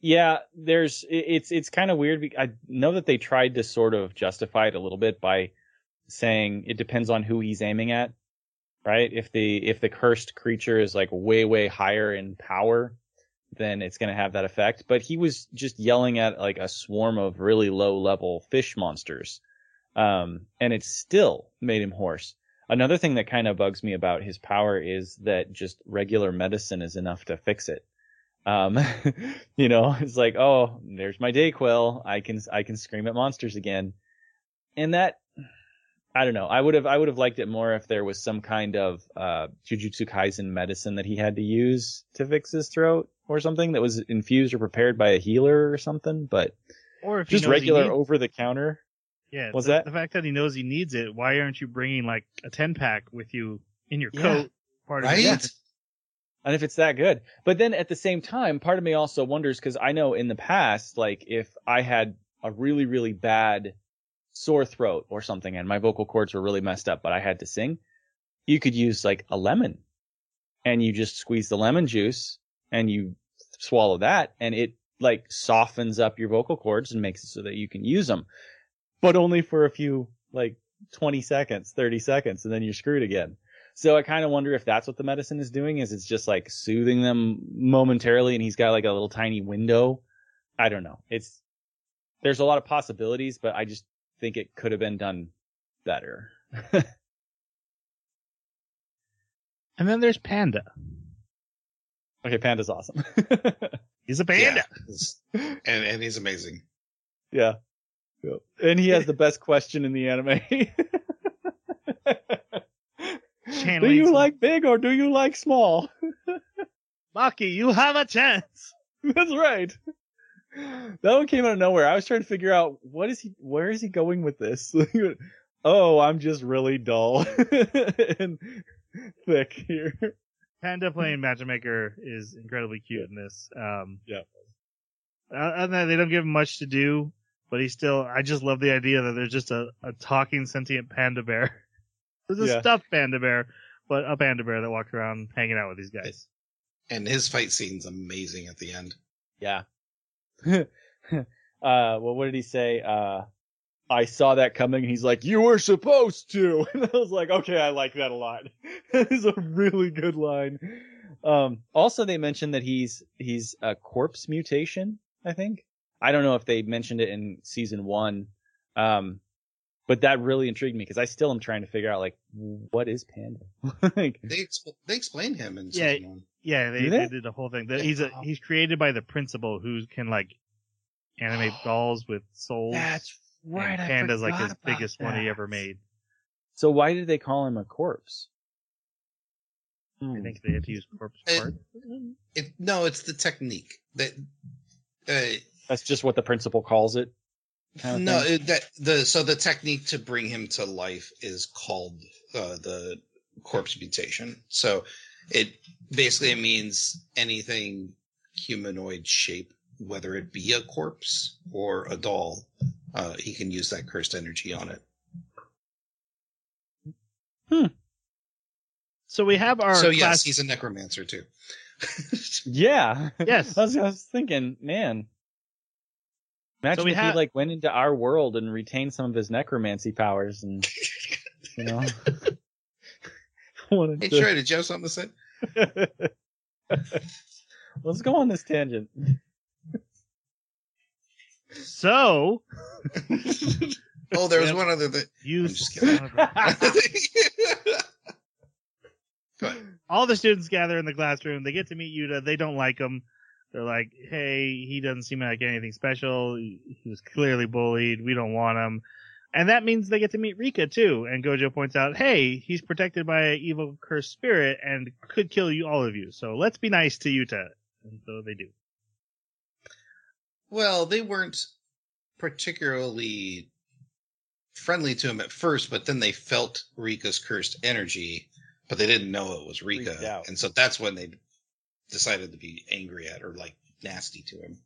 Yeah, there's it's it's kind of weird. I know that they tried to sort of justify it a little bit by saying it depends on who he's aiming at, right? If the if the cursed creature is like way way higher in power, then it's going to have that effect. But he was just yelling at like a swarm of really low level fish monsters, um, and it still made him hoarse. Another thing that kind of bugs me about his power is that just regular medicine is enough to fix it. Um, (laughs) you know, it's like, oh, there's my Dayquil. I can, I can scream at monsters again. And that, I don't know. I would have, I would have liked it more if there was some kind of, uh, Jujutsu Kaisen medicine that he had to use to fix his throat or something that was infused or prepared by a healer or something, but or if just regular needs- over the counter. yeah, was the, that- the fact that he knows he needs it? Why aren't you bringing like a ten pack with you in your Yeah. coat? Part of Right? it. And if it's that good. But then at the same time, part of me also wonders because I know in the past, like if I had a really, really bad sore throat or something and my vocal cords were really messed up, but I had to sing, you could use like a lemon and you just squeeze the lemon juice and you swallow that and it like softens up your vocal cords and makes it so that you can use them, but only for a few like 20 seconds, 30 seconds, and then you're screwed again. So I kind of wonder if that's what the medicine is doing is it's just like soothing them momentarily and he's got like a little tiny window. I don't know. It's, there's a lot of possibilities, but I just think it could have been done better. (laughs) And then there's Panda. Okay, Panda's awesome. (laughs) He's a panda. Yeah, and and he's amazing. yeah. Yep. And he has the best question in the anime. (laughs) do you like big or do you like small? (laughs) Maki, you have a chance. (laughs) That's right. That one came out of nowhere. I was trying to figure out what is he, where is he going with this? (laughs) oh, I'm just really dull and thick here. Panda playing Matchmaker is incredibly cute in this. Um, Yeah. uh, Other than that, they don't give him much to do, but he still. I just love the idea that there's just a, a talking sentient panda bear. There's a Yeah. stuffed panda bear, but a panda bear that walked around hanging out with these guys. And his fight scene's amazing at the end. Yeah. (laughs) uh, well, what did he say? Uh, I saw that coming. and He's like, you were supposed to. (laughs) And I was like, okay, I like that a lot. (laughs) that is a really good line. Um, also they mentioned that he's, he's a corpse mutation, I think. I don't know if they mentioned it in season one. Um, but that really intrigued me because I still am trying to figure out like, what is Panda? (laughs) like, They expl- they explain him in Yeah. season one. Yeah, they, they? they? did the whole thing. That he's a he's created by the principal who can like animate (gasps) dolls with souls. that's right. And I Panda's like his forgot about biggest one he ever made. So why did they call him a corpse? I think they had to use corpse It- part. It no, it's the technique that. Uh, That's just what the principal calls it. Kind of no, thing? it, that the so the technique to bring him to life is called uh, the corpse mutation. So it basically means anything humanoid shape, whether it be a corpse or a doll, uh, he can use that cursed energy on it. Hmm. So we have our so yes, he's a necromancer too. (laughs) Yeah. Yes. (laughs) I was, I was thinking, man. Imagine we if have- he like went into our world and retained some of his necromancy powers and you know (laughs) wanted hey to- Troy, did you have something to say? (laughs) Let's go on this tangent. So (laughs) oh, there was Yep. one other thing. you I'm just kidding. Go all the students gather in the classroom. They get to meet Yuta. They don't like him. They're like, "Hey, he doesn't seem like anything special. He he was clearly bullied. We don't want him." And that means they get to meet Rika too. And Gojo points out, "Hey, he's protected by an evil cursed spirit and could kill you all of you. So let's be nice to Yuta." And so they do. Well, they weren't particularly friendly to him at first, but then they felt Rika's cursed energy, but they didn't know it was Rika. And so that's when they decided to be angry at or like nasty to him.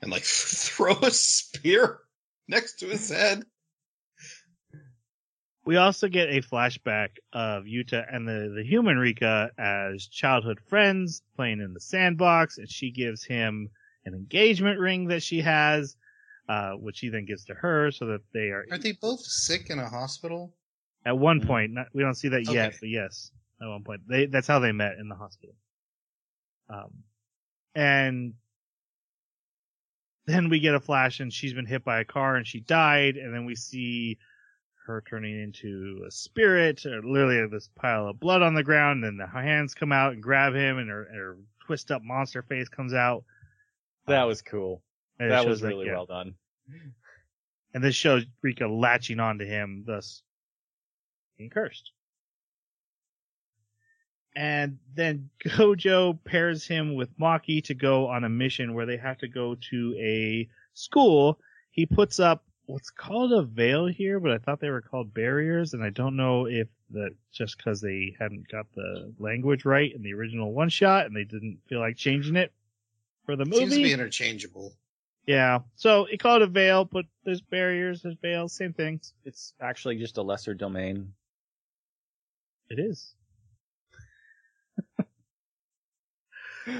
And like (laughs) throw a spear next to his head. We also get a flashback of Yuta and the, the human Rika as childhood friends playing in the sandbox, and she gives him an engagement ring that she has, uh, which he then gives to her so that they are, Are they both sick in a hospital? at one Mhm. point, not, we don't see that yet, but yes, at one point. They, that's how they met in the hospital. Um, and then we get a flash and she's been hit by a car and she died, and then we see her turning into a spirit, or literally this pile of blood on the ground, and the hands come out and grab him, and her, her twist up monster face comes out. That was cool. And That was like, really yeah. well done. And this shows Rika latching onto him, thus being cursed. And then (laughs) Gojo pairs him with Maki to go on a mission where they have to go to a school. He puts up what's called a veil here, but I thought they were called barriers, and I don't know if that just because they hadn't got the language right in the original one shot and they didn't feel like changing it for the movie. Seems to be interchangeable. Yeah. So it called a veil, but there's barriers, there's veils, same thing. It's actually just a lesser domain. It is.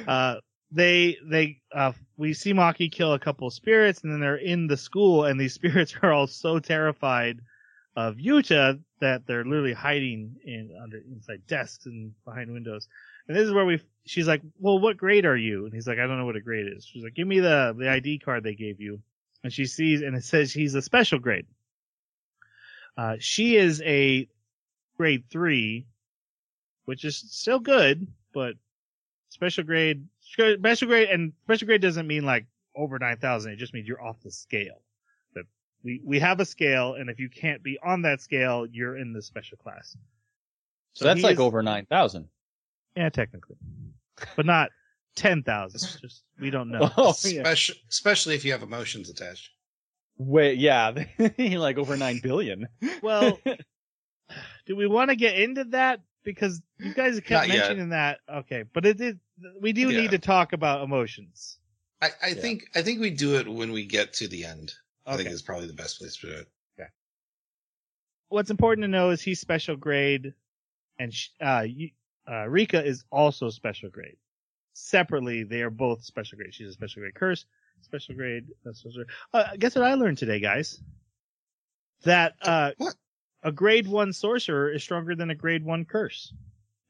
Uh, they they uh, we see Maki kill a couple spirits, and then they're in the school, and these (laughs) spirits are all so terrified of Yuta that they're literally hiding in under inside desks and behind windows. And this is where we she's like, "Well, what grade are you?" And he's like, "I don't know what a grade is." She's like, "Give me the the ID card they gave you." And she sees and it says he's a special grade. Uh, she is a grade three, which is still good, but special grade, special grade, and special grade doesn't mean like over 9,000. It just means you're off the scale. That we, we have a scale, and if you can't be on that scale, you're in the special class. So, that's like is- over 9,000. Yeah, technically. But not 10,000. Just, we don't know. (laughs) Oh, yeah. Especially, especially if you have emotions attached. Wait, yeah. (laughs) like over 9 billion. Well, (laughs) do we want to get into that? Because you guys kept Not yet. mentioning that. Okay, but it is, we do Yeah. need to talk about emotions. I, I think I think we do it when we get to the end. I think Okay. is probably the best place to do it. Okay. What's important to know is he's special grade, and sh- uh, you, uh, Rika is also special grade. Separately, they are both special grade. She's a special grade curse, special grade. uh, special- Uh, guess what I learned today, guys? That uh, What? A grade one sorcerer is stronger than a grade one curse,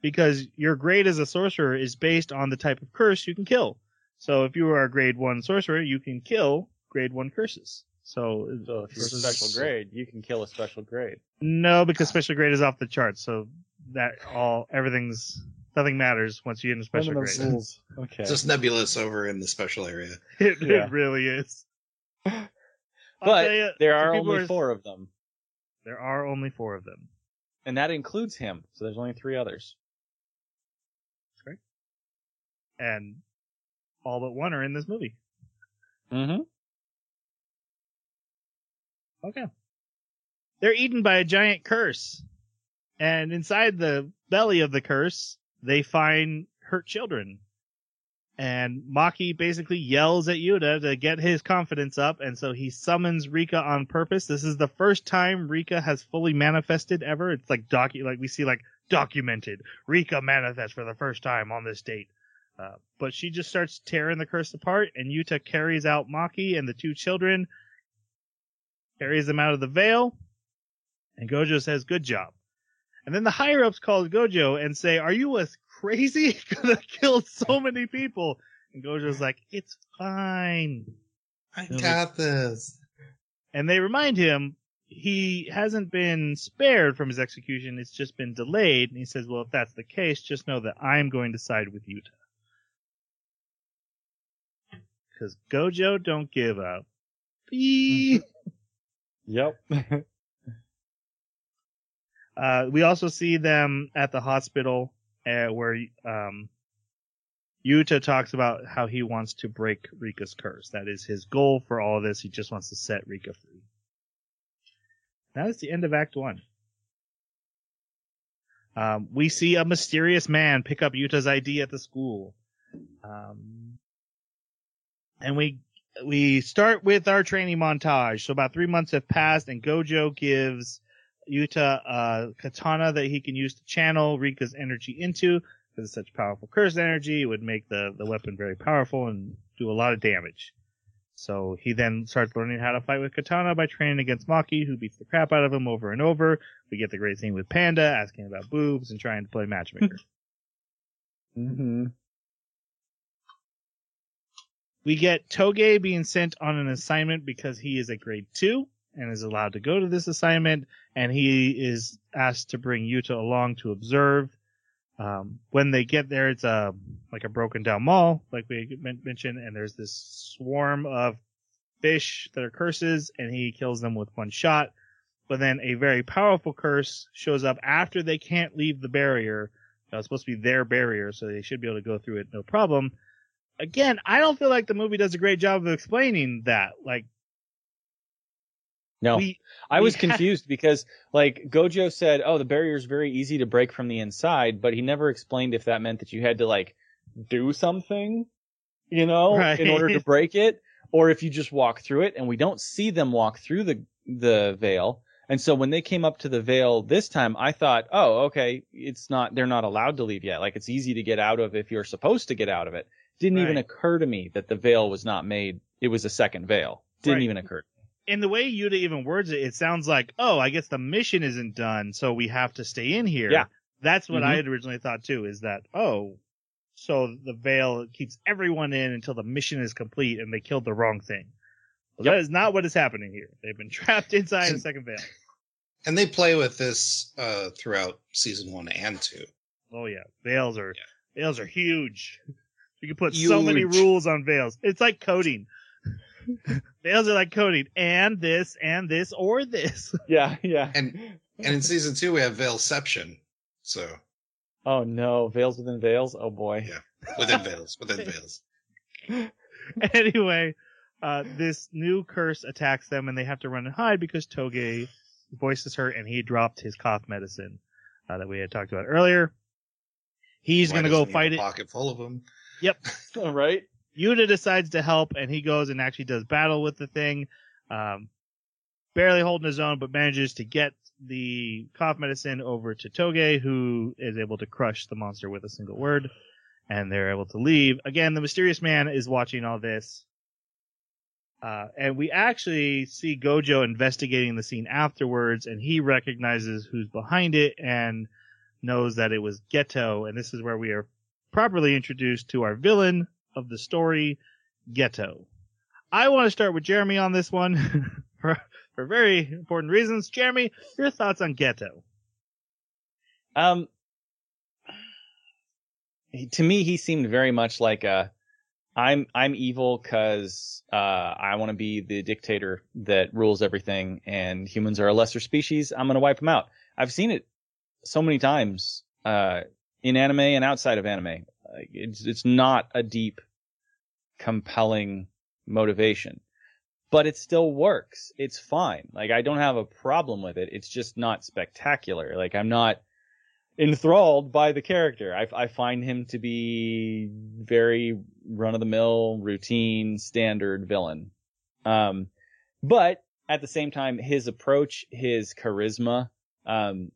because your grade as a sorcerer is based on the type of curse you can kill. So if you are a grade one sorcerer, you can kill grade one curses. So, So if you're a special grade, you can kill a special grade. no, because special grade is off the charts. So that all everything's nothing matters once you get into special grade. Fundamentals. Okay. It's just nebulous over in the special area. (laughs) It, Yeah. it really is. (laughs) But tell ya, there are only are- four of them. There are only four of them. And that includes him. So there's only three others. That's great. And all but one are in this movie. Mm-hmm. Okay. They're eaten by a giant curse. And inside the belly of the curse, they find hurt children. And Maki basically yells at Yuta to get his confidence up, and so he summons Rika on purpose. This is the first time Rika has fully manifested ever. It's like docu like we see like documented. Rika manifests for the first time on this date. Uh, but she just starts tearing the curse apart, and Yuta carries out Maki and the two children, carries them out of the veil, and Gojo says, "Good job." And then the higher ups call Gojo and say, "Are you a crazy? (laughs) Gonna kill so many people?" And Gojo's like, "It's fine." I No, got this. And they remind him he hasn't been spared from his execution; it's just been delayed. And he says, "Well, if that's the case, just know that I'm going to side with Yuta." Because Gojo don't give up. Beep. (laughs) Yep. (laughs) Uh, we also see them at the hospital uh, where um, Yuta talks about how he wants to break Rika's curse. That is his goal for all this. He just wants to set Rika free. That is the end of Act One. Um, we see a mysterious man pick up Yuta's ID at the school. Um, and we we start with our training montage. So about three months have passed, and Gojo gives Yuta a katana that he can use to channel Rika's energy into because it's such powerful cursed energy. It would make the, the weapon very powerful and do a lot of damage. So he then starts learning how to fight with katana by training against Maki, who beats the crap out of him over and over. We get the great scene with Panda asking about boobs and trying to play matchmaker. (laughs) mm-hmm. we get Toge being sent on an assignment because he is a grade two and is allowed to go to this assignment, and he is asked to bring Yuta along to observe. Um, when they get there, it's a like a broken down mall, like we mentioned, and there's this swarm of fish that are curses, and he kills them with one shot. But then a very powerful curse shows up after they can't leave the barrier. Uh, It's supposed to be their barrier, so they should be able to go through it no problem again, I don't feel like the movie does a great job of explaining that. Like, No, we, I was confused because like Gojo said, "Oh, the barrier is very easy to break from the inside," but he never explained if that meant that you had to like do something, you know, Right. in order to (laughs) break it, or if you just walk through it. And we don't see them walk through the the veil. And so when they came up to the veil this time, I thought, oh, okay, it's not, they're not allowed to leave yet. Like it's easy to get out of if you're supposed to get out of it. Didn't even occur to me that the veil was not made. It was a second veil. Didn't Right. even occur. In the way Yuta even words it, it sounds like, oh, I guess the mission isn't done, so we have to stay in here. Yeah. That's what Mhm. I had originally thought too, is that, oh, so the veil keeps everyone in until the mission is complete and they killed the wrong thing. Well, Yep. That is not what is happening here. They've been (laughs) trapped inside a second veil. And they play with this uh, throughout season one and two. Oh yeah, veils are veils are huge. (laughs) You can put so many rules on veils. It's like coding. (laughs) veils are like coding, and this, and this, or this. (laughs) Yeah, yeah. And and in season two we have Veilception. So oh no, veils within veils. Oh boy. Yeah. within veils, within (laughs) veils. anyway, uh, this new curse attacks them, and they have to run and hide because Toge voices her, and he dropped his cough medicine uh, that we had talked about earlier. He's Why gonna go doesn't have fight a it. Pocket full of them. Yep. All right. Yuta decides to help, and he goes and actually does battle with the thing. Um, barely holding his own, but manages to get the cough medicine over to Toge, who is able to crush the monster with a single word, and they're able to leave. Again, the mysterious man is watching all this. Uh, and we actually see Gojo investigating the scene afterwards, and he recognizes who's behind it and knows that it was Geto, and this is where we are properly introduced to our villain of the story, Geto. I want to start with Jeremy on this one (laughs) for, for very important reasons. Jeremy, your thoughts on Geto? Um, to me, he seemed very much like a, I'm I'm evil because uh, I want to be the dictator that rules everything, and humans are a lesser species. I'm gonna wipe them out. I've seen it so many times uh, in anime and outside of anime. It's it's not a deep, compelling motivation, but it still works. It's fine. Like I don't have a problem with it. It's just not spectacular. Like I'm not enthralled by the character. I, I find him to be very run of the mill, routine, standard villain. Um, but at the same time, his approach, his charisma, um,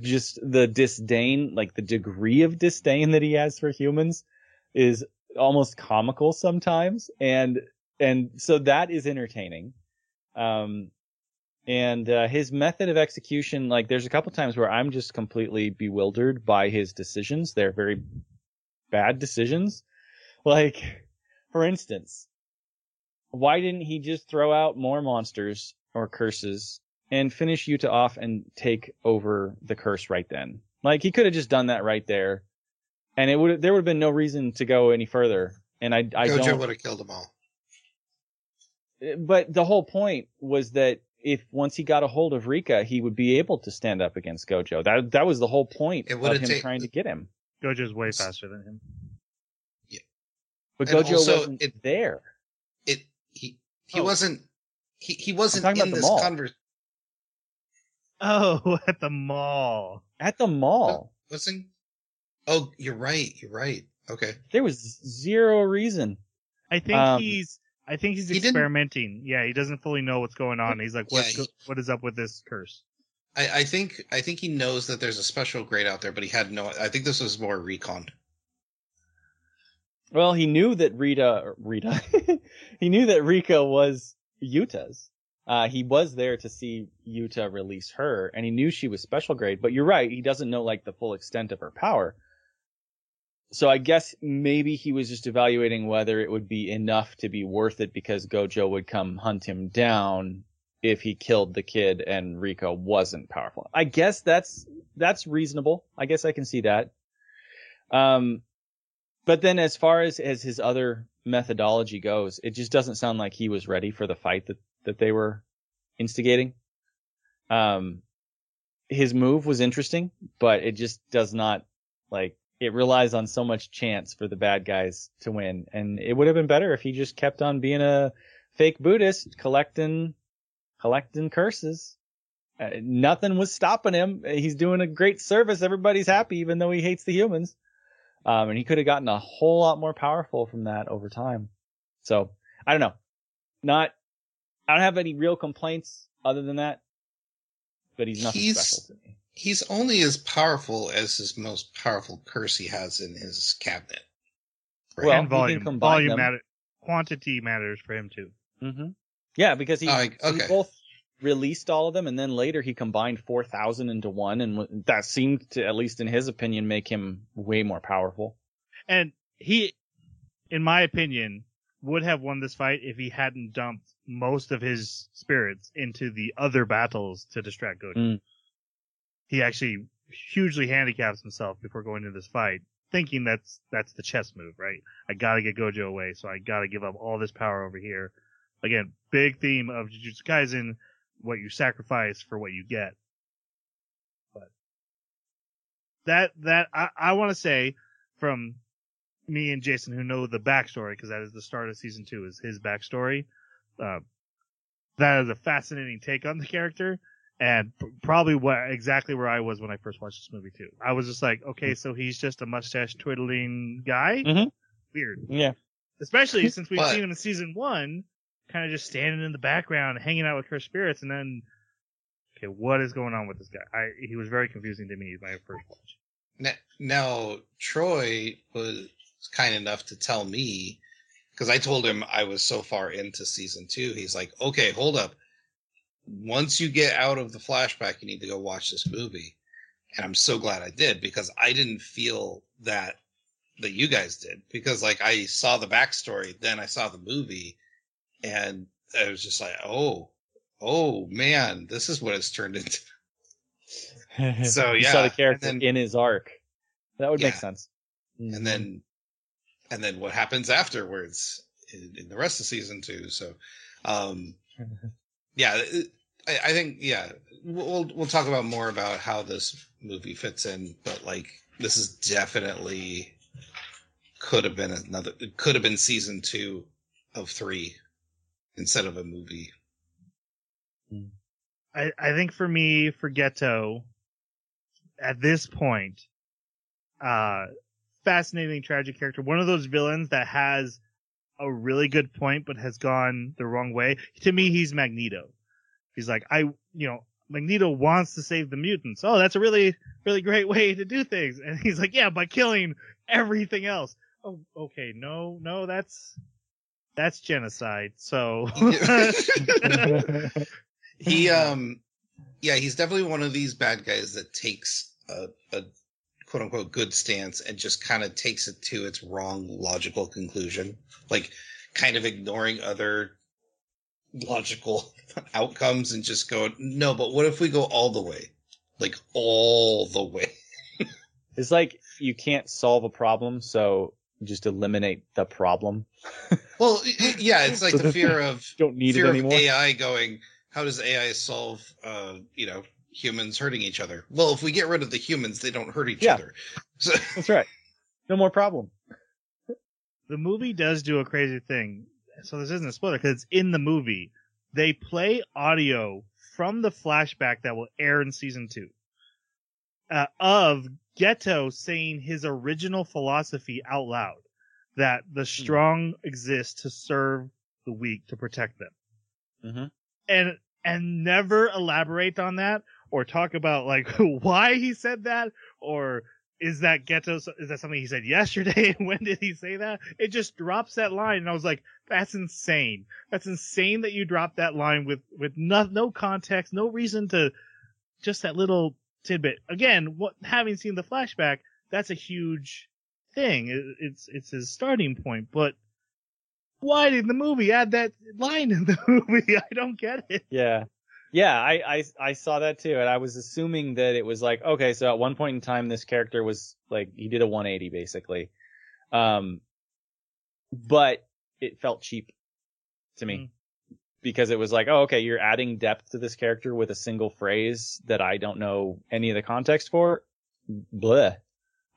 just the disdain, like the degree of disdain that he has for humans is almost comical sometimes. And, and so that is entertaining. Um, and uh, his method of execution like there's a couple times where i'm just completely bewildered by his decisions they're very bad decisions like for instance why didn't he just throw out more monsters or curses and finish Yuta off and take over the curse right then like he could have just done that right there and it would there would have been no reason to go any further and i i Gojo don't would have killed them all. Uh, but the whole point was that if once he got a hold of Rika, he would be able to stand up against Gojo. That that was the whole point It of him ta- trying to get him. Gojo's way faster than him. Yeah. But And Gojo also, wasn't it- there. It he he Oh. wasn't he, he wasn't in this conversation. Oh, (laughs) at the mall. At the mall, Wasn't Oh, you're right, you're right. Okay. there was zero reason. I think Um, he's. I think he's he didn't- experimenting. Yeah, he doesn't fully know what's going on. He's like, Yeah, "What's he- what is up with this curse?" I, I think I think he knows that there's a special grade out there, but he had no I think this was more recon. Well, he knew that Rita, Rita, (laughs) he knew that Rika was Yuta's. Uh, he was there to see Yuta release her, and he knew she was special grade. But you're right, he doesn't know like the full extent of her power. So I guess maybe he was just evaluating whether it would be enough to be worth it because Gojo would come hunt him down if he killed the kid and Rika wasn't powerful. I guess that's that's reasonable. I guess I can see that. Um, but then as far as as his other methodology goes, it just doesn't sound like he was ready for the fight that that they were instigating. Um, his move was interesting, but it just does not like it relies on so much chance for the bad guys to win, and it would have been better if he just kept on being a fake Buddhist collecting collecting curses. Uh, nothing was stopping him. He's doing a great service. Everybody's happy, even though he hates the humans. Um, and he could have gotten a whole lot more powerful from that over time. So I don't know. Not, I don't have any real complaints other than that. but he's nothing He's- special to me. He's only as powerful as his most powerful curse he has in his cabinet. Right? Well, and he can volume. combine Volume them. matter. Quantity matters for him too. hmm Yeah, because he, Oh, I- he both released all of them, and then later he combined four thousand into one, and that seemed to, at least in his opinion, make him way more powerful. And he, in my opinion, would have won this fight if he hadn't dumped most of his spirits into the other battles to distract Gojo. Mm. He actually hugely handicaps himself before going into this fight, thinking that's that's the chess move, right? I gotta get Gojo away, so I gotta give up all this power over here. Again, big theme of Jujutsu Kaisen, what you sacrifice for what you get. But that that I, I want to say from me and Jason who know the backstory because that is the start of season two is his backstory. Uh, that is a fascinating take on the character and p- probably what exactly where I was when I first watched this movie too. I was just like, okay, so he's just a mustache twiddling guy. Mhm. Weird, Yeah, especially (laughs) since we've But- seen him in season one, kind of just standing in the background, hanging out with curse spirits, and then, okay, what is going on with this guy? I he was very confusing to me by my first watch. Now, now Troy was kind enough to tell me because I told him I was so far into season two. He's like, "Okay, hold up. Once you get out of the flashback, you need to go watch this movie." And I'm so glad I did because I didn't feel that that you guys did because like I saw the backstory, then I saw the movie, and I was just like, "Oh, oh man, this is what it's turned into." (laughs) (laughs) So, you yeah, saw the character then- in his arc. That would make sense. Mm-hmm. and then and then what happens afterwards in, in the rest of season two so um (laughs) yeah I, I think yeah we'll we'll talk about more about how this movie fits in but like this is definitely could have been another it could have been season two of three instead of a movie. I, I think for me, for Geto, at this point, uh, fascinating, tragic character. One of those villains that has a really good point, but has gone the wrong way. To me, he's Magneto. He's like, I, you know, Magneto wants to save the mutants. Oh, that's a really, really great way to do things. And he's like, yeah, by killing everything else. Oh, okay. No, no, that's, that's genocide. So. (laughs) (laughs) he um yeah he's definitely one of these bad guys that takes a, a quote unquote good stance and just kind of takes it to its wrong logical conclusion like kind of ignoring other logical (laughs) outcomes and just go no but what if we go all the way like all the way (laughs) It's like you can't solve a problem, so just eliminate the problem. (laughs) well y- yeah it's like So the fear of Don't need fear it of anymore. AI going, how does AI solve, uh, you know, humans hurting each other? Well, if we get rid of the humans, they don't hurt each Yeah. other. (laughs) So, That's right. No more problem. the movie does do a crazy thing. So this isn't a spoiler because it's in the movie. They play audio from the flashback that will air in season two uh, of Geto saying his original philosophy out loud that the strong exist to serve the weak to protect them Mm-hmm. and and never elaborate on that or talk about like (laughs) why he said that or is that Geto is that something he said (laughs) yesterday (laughs) when did he say that it just drops that line and i was like that's insane that's insane that you dropped that line with with no, no context no reason to just that little tidbit again what having seen the flashback that's a huge thing It- it's it's his starting point but why did the movie add that line in the movie? I don't get it. Yeah. Yeah, I, I I saw that too, and I was assuming that it was like, okay, so at one point in time, this character was like, he did a 180 basically, um, but it felt cheap to me. Because it was like, oh, okay, you're adding depth to this character with a single phrase that I don't know any of the context for. Bleh,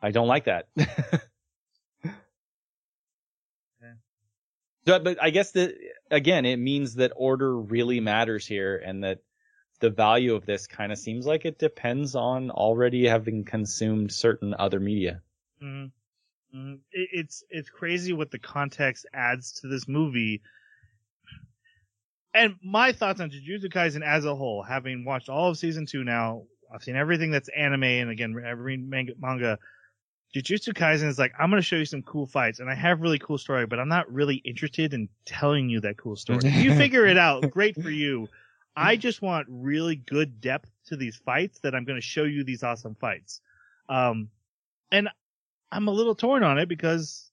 I don't like that. (laughs) So, but I guess that again, it means that order really matters here, and that the value of this kind of seems like it depends on already having consumed certain other media. Mhm. Mhm. It, it's it's crazy what the context adds to this movie. and my thoughts on Jujutsu Kaisen as a whole, having watched all of season two now, I've seen everything that's anime and again, every manga, manga. Jujutsu Kaisen is like, I'm going to show you some cool fights and I have really cool story, but I'm not really interested in telling you that cool story. If you figure it out, (laughs) great for you. I just want really good depth to these fights that I'm going to show you these awesome fights. Um, and I'm a little torn on it because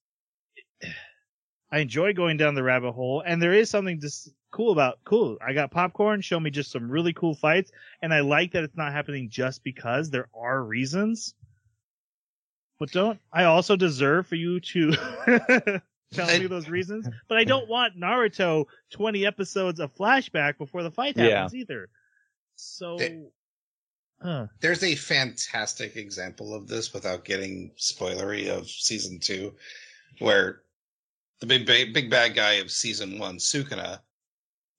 I enjoy going down the rabbit hole and there is something just cool about cool. I got popcorn, show me just some really cool fights and I like that it's not happening just because there are reasons. But don't I also deserve for you to (laughs) tell I- me those reasons? (laughs) But I don't want Naruto 20 episodes of flashback before the fight Yeah. happens either. So It- uh, There's a fantastic example of this without getting spoilery of season two, where the big ba- big bad guy of season one, Sukuna,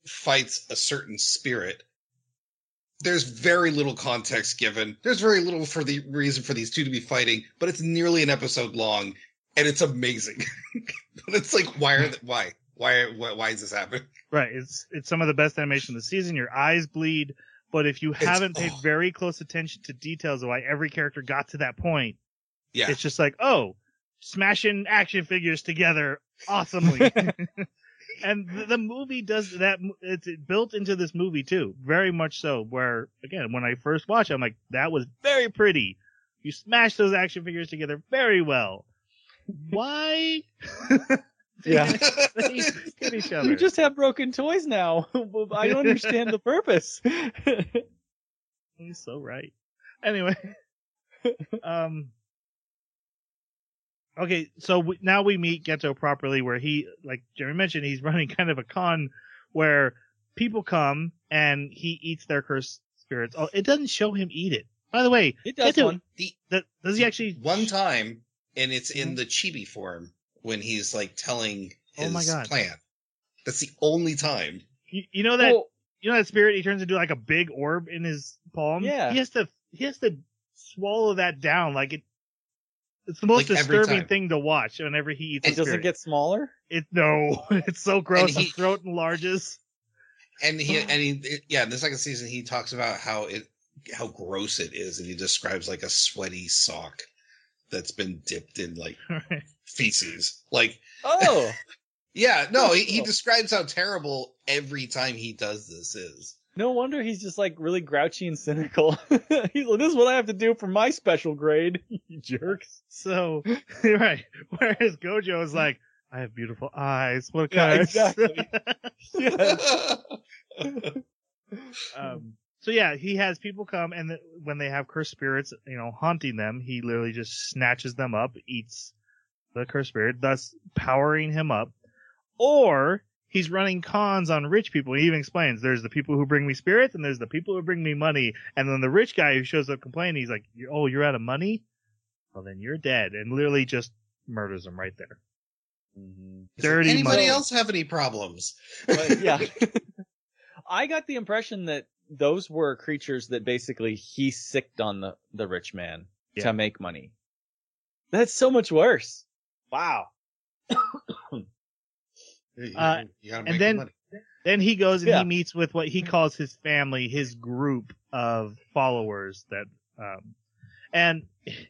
fights a certain spirit. There's very little context given. There's very little for the reason for these two to be fighting, but it's nearly an episode long, and it's amazing. (laughs) but it's like, why are th- why why why why is this happening? Right. It's it's some of the best animation of the season. Your eyes bleed, but if you It's- haven't paid oh. very close attention to details of why every character got to that point, Yeah, it's just like, oh, smashing action figures together awesomely. (laughs) and the, the movie does that. It's built into this movie too, very much so. Where again, when I first watched, it, I'm like, that was very pretty. You smashed those action figures together very well. Why? (laughs) Yeah. they hit each other. You just have broken toys now. (laughs) I don't understand the purpose. (laughs) He's so right. Anyway, um, okay, so we, now we meet Geto properly, where he, like Jeremy mentioned, he's running kind of a con where people come and he eats their cursed spirits. Oh, it doesn't show him eat it. By the way, it does Geto- one. that, does he actually? one time, and it's in mm-hmm. the chibi form when he's like telling his Oh my God. plan. That's the only time. You, you know that Well, you know that spirit he turns into like a big orb in his palm. Yeah. he has to he has to swallow that down like it. It's the most Like disturbing thing to watch whenever he eats. And a does it spirit. get smaller? It no, (laughs) it's so gross. And he- His throat enlarges. And he (sighs) and he yeah, in the second season he talks about how it how gross it is, and he describes like a sweaty sock that's been dipped in like (laughs) feces. Like Oh, (laughs) yeah, no, he, he Oh. describes how terrible every time he does this is. no wonder he's just like really grouchy and cynical. (laughs) he's like, this is what I have to do for my special grade. you jerks. so right. Whereas Gojo is like, I have beautiful eyes. What Yeah, kind? exactly. Yeah. um, so yeah, he has people come, and th- when they have cursed spirits, you know, haunting them, he literally just snatches them up, eats the cursed spirit, thus powering him up. Or he's running cons on rich people. He even explains there's the people who bring me spirits, and there's the people who bring me money. And then the rich guy who shows up complaining, he's like, "Oh, you're out of money? Well, then you're dead," and literally just murders him right there. Mm-hmm. Dirty Anybody money. else have any problems? But, yeah. (laughs) I got the impression that those were creatures that basically he sicked on the, the rich man Yeah. to make money. That's so much worse. Wow. (coughs) You, Uh, you and then- money. Then he goes and Yeah. he meets with what he calls his family, his group of followers that, um, and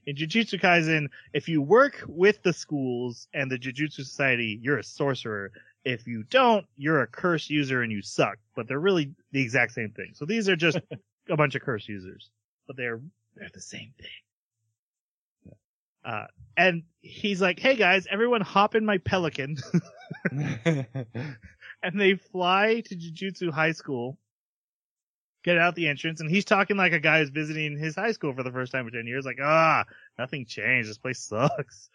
in Jujutsu Kaisen, if you work with the schools and the Jujutsu Society, you're a sorcerer. If you don't, you're a curse user and you suck. But they're really the exact same thing. So these are just (laughs) a bunch of curse users, but they're, they're the same thing. Uh, and he's like, Hey guys, everyone hop in my pelican. (laughs) (laughs) and they fly to Jujutsu High School, get out the entrance, and he's talking like a guy who's visiting his high school for the first time in 10 years, like, ah, nothing changed. This place sucks.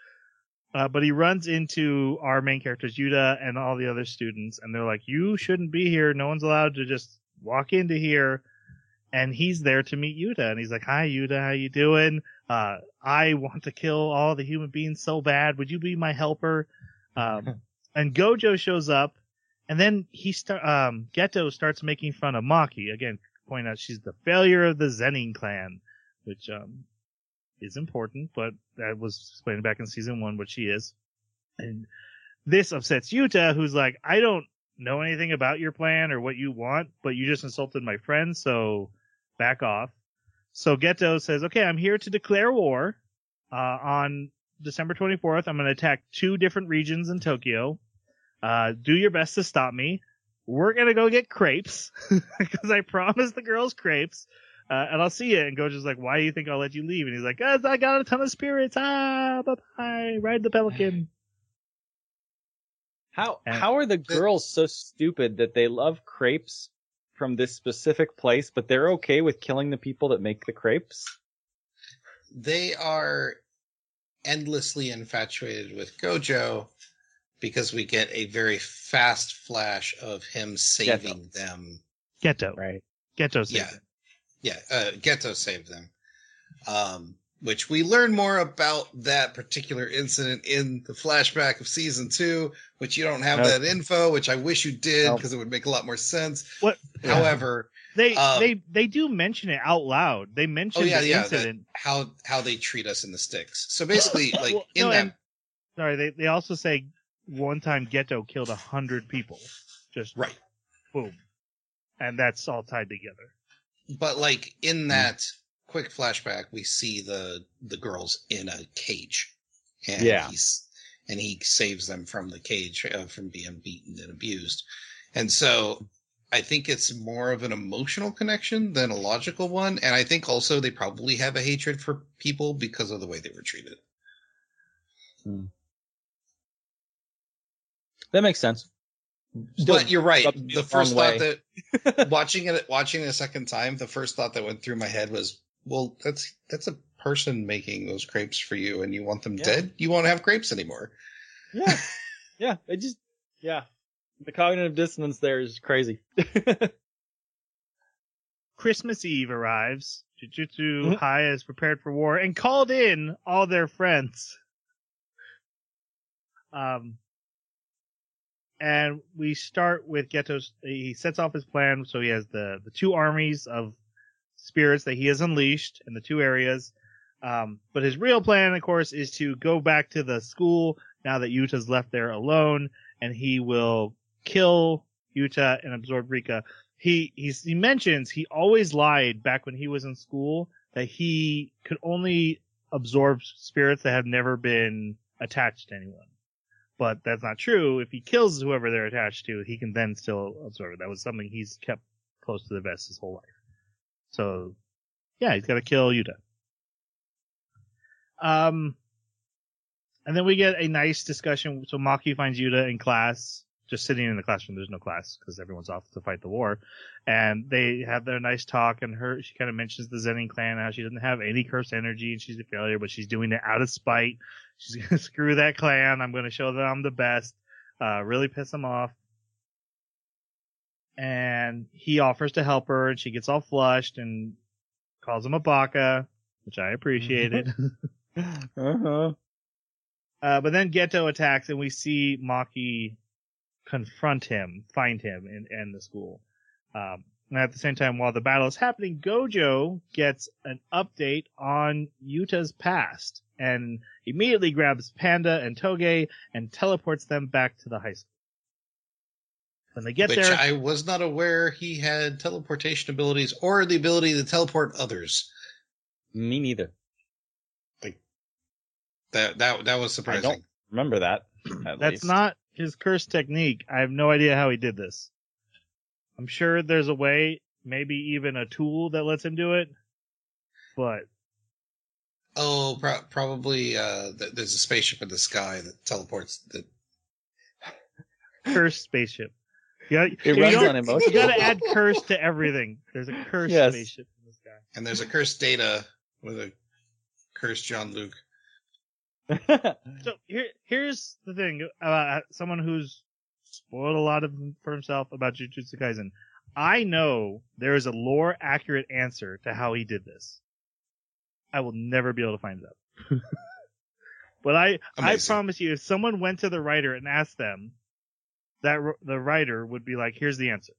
Uh, but he runs into our main characters, Yuta, and all the other students, and they're like, you shouldn't be here. No one's allowed to just walk into here. And he's there to meet Yuta, and he's like, hi, Yuta, how you doing? Uh, I want to kill all the human beings so bad. Would you be my helper? Um, (laughs) and Gojo shows up, and then he start um Geto starts making fun of Maki again, pointing out she's the failure of the Zenin clan, which um is important, but that was explained back in season one what she is. And this upsets Yuta, who's like, I don't know anything about your plan or what you want, but you just insulted my friend, so back off. So Geto says, okay, I'm here to declare war. Uh, on December 24th, I'm going to attack two different regions in Tokyo. Uh, do your best to stop me. We're going to go get crepes (laughs) because I promised the girls crepes. Uh, and I'll see you. And Gojo's like, why do you think I'll let you leave? And he's like, cause I got a ton of spirits. Ah, bye bye. Ride the pelican. (sighs) How And- how are the girls so stupid that they love crepes from this specific place, but they're okay with killing the people that make the crepes? They are endlessly infatuated with Gojo because we get a very fast flash of him saving Geto. them. Geto. Right. Geto saved Yeah. him. Yeah, uh, Geto saved them. Um, which we learn more about that particular incident in the flashback of season two, which you don't have Nope. that info, which I wish you did Nope. because it would make a lot more sense. What? However, They Um, they they do mention it out loud. They mention oh yeah, the yeah, that- incident. how how they treat us in the sticks. So basically, (laughs) like Well, in no, that and- sorry, they they also say one time Geto killed a hundred people. Just right, boom, and that's all tied together. But like in that quick flashback, we see the the girls in a cage, and Yeah. he's and he saves them from the cage uh, from being beaten and abused, and so I think it's more of an emotional connection than a logical one, and I think also they probably have a hatred for people because of the way they were treated. That makes sense. But you're right. The the first wrong thought that (laughs) watching it watching it a second time, the first thought that went through my head was, well, that's that's a person making those crepes for you, and you want them Yeah. dead. You won't have crepes anymore. Yeah. Yeah. It just, yeah. The cognitive dissonance there is crazy. (laughs) Christmas Eve arrives. Jujutsu Mm-hmm. Mhm. High is prepared for war and called in all their friends. Um, and we start with Geto's. He sets off his plan, so he has the the two armies of spirits that he has unleashed in the two areas. Um, but his real plan, of course, is to go back to the school now that Yuta's left there alone, and he will kill Yuta and absorb Rika he he mentions he always lied back when he was in school that he could only absorb spirits that have never been attached to anyone. But that's not true. If he kills whoever they're attached to, he can then still absorb it. That was something he's kept close to the vest his whole life. So, yeah, he's got to kill Yuta. Um, and then we get a nice discussion. So Maki finds Yuta in class, just sitting in the classroom. There's no class because everyone's off to fight the war. And they have their nice talk and her, she kind of mentions the Zenin clan, how she doesn't have any cursed energy and she's a failure, but she's doing it out of spite. She's (laughs) going to screw that clan. I'm going to show them I'm the best. Uh, really piss them off. And he offers to help her and she gets all flushed and calls him a baka, which I appreciated. (laughs) (laughs) uh-huh. Uh, but then Geto attacks and we see Maki confront him, find him and in the school. Um, and at the same time, while the battle is happening, Gojo gets an update on Yuta's past and immediately grabs Panda and Toge and teleports them back to the high school. When they get which there, I was not aware he had teleportation abilities or the ability to teleport others. Me neither. That that that was surprising. I surprising. don't remember that. At that's least. not his curse technique. I have no idea how he did this. I'm sure there's a way, maybe even a tool that lets him do it, but Oh, pro- probably. Uh, th- there's a spaceship in the sky that teleports. the cursed spaceship. You gotta, It you runs on emotion. You gotta add curse to everything. There's a cursed Yes. spaceship in the sky. and there's a cursed data with a cursed Jean-Luc. (laughs) So here, here's the thing about someone who's spoiled a lot of for himself about Jujutsu Kaisen. I know there is a lore accurate answer to how he did this. I will never be able to find it out. (laughs) but I, I promise you, if someone went to the writer and asked them, that r- the writer would be like, "Here's the answer."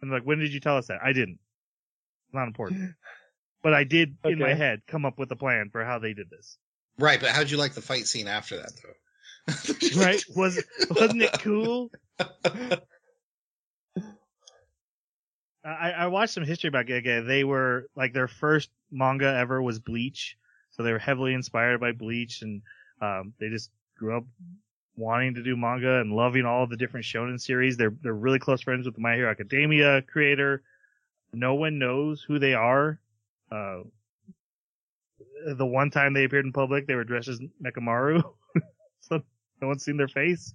And like, when did you tell us that? I didn't. Not important. (laughs) But I did in my head come up with a plan for how they did this. Right, but how'd you like the fight scene after that, though? (laughs) Right? Was wasn't it cool? (laughs) I, I watched some history about Gege. They were like their first manga ever was Bleach, so they were heavily inspired by Bleach, and um, they just grew up wanting to do manga and loving all the different shonen series. They're they're really close friends with the My Hero Academia creator. No one knows who they are. Uh, the one time they appeared in public, they were dressed as Mechamaru, (laughs) so no one's seen their face.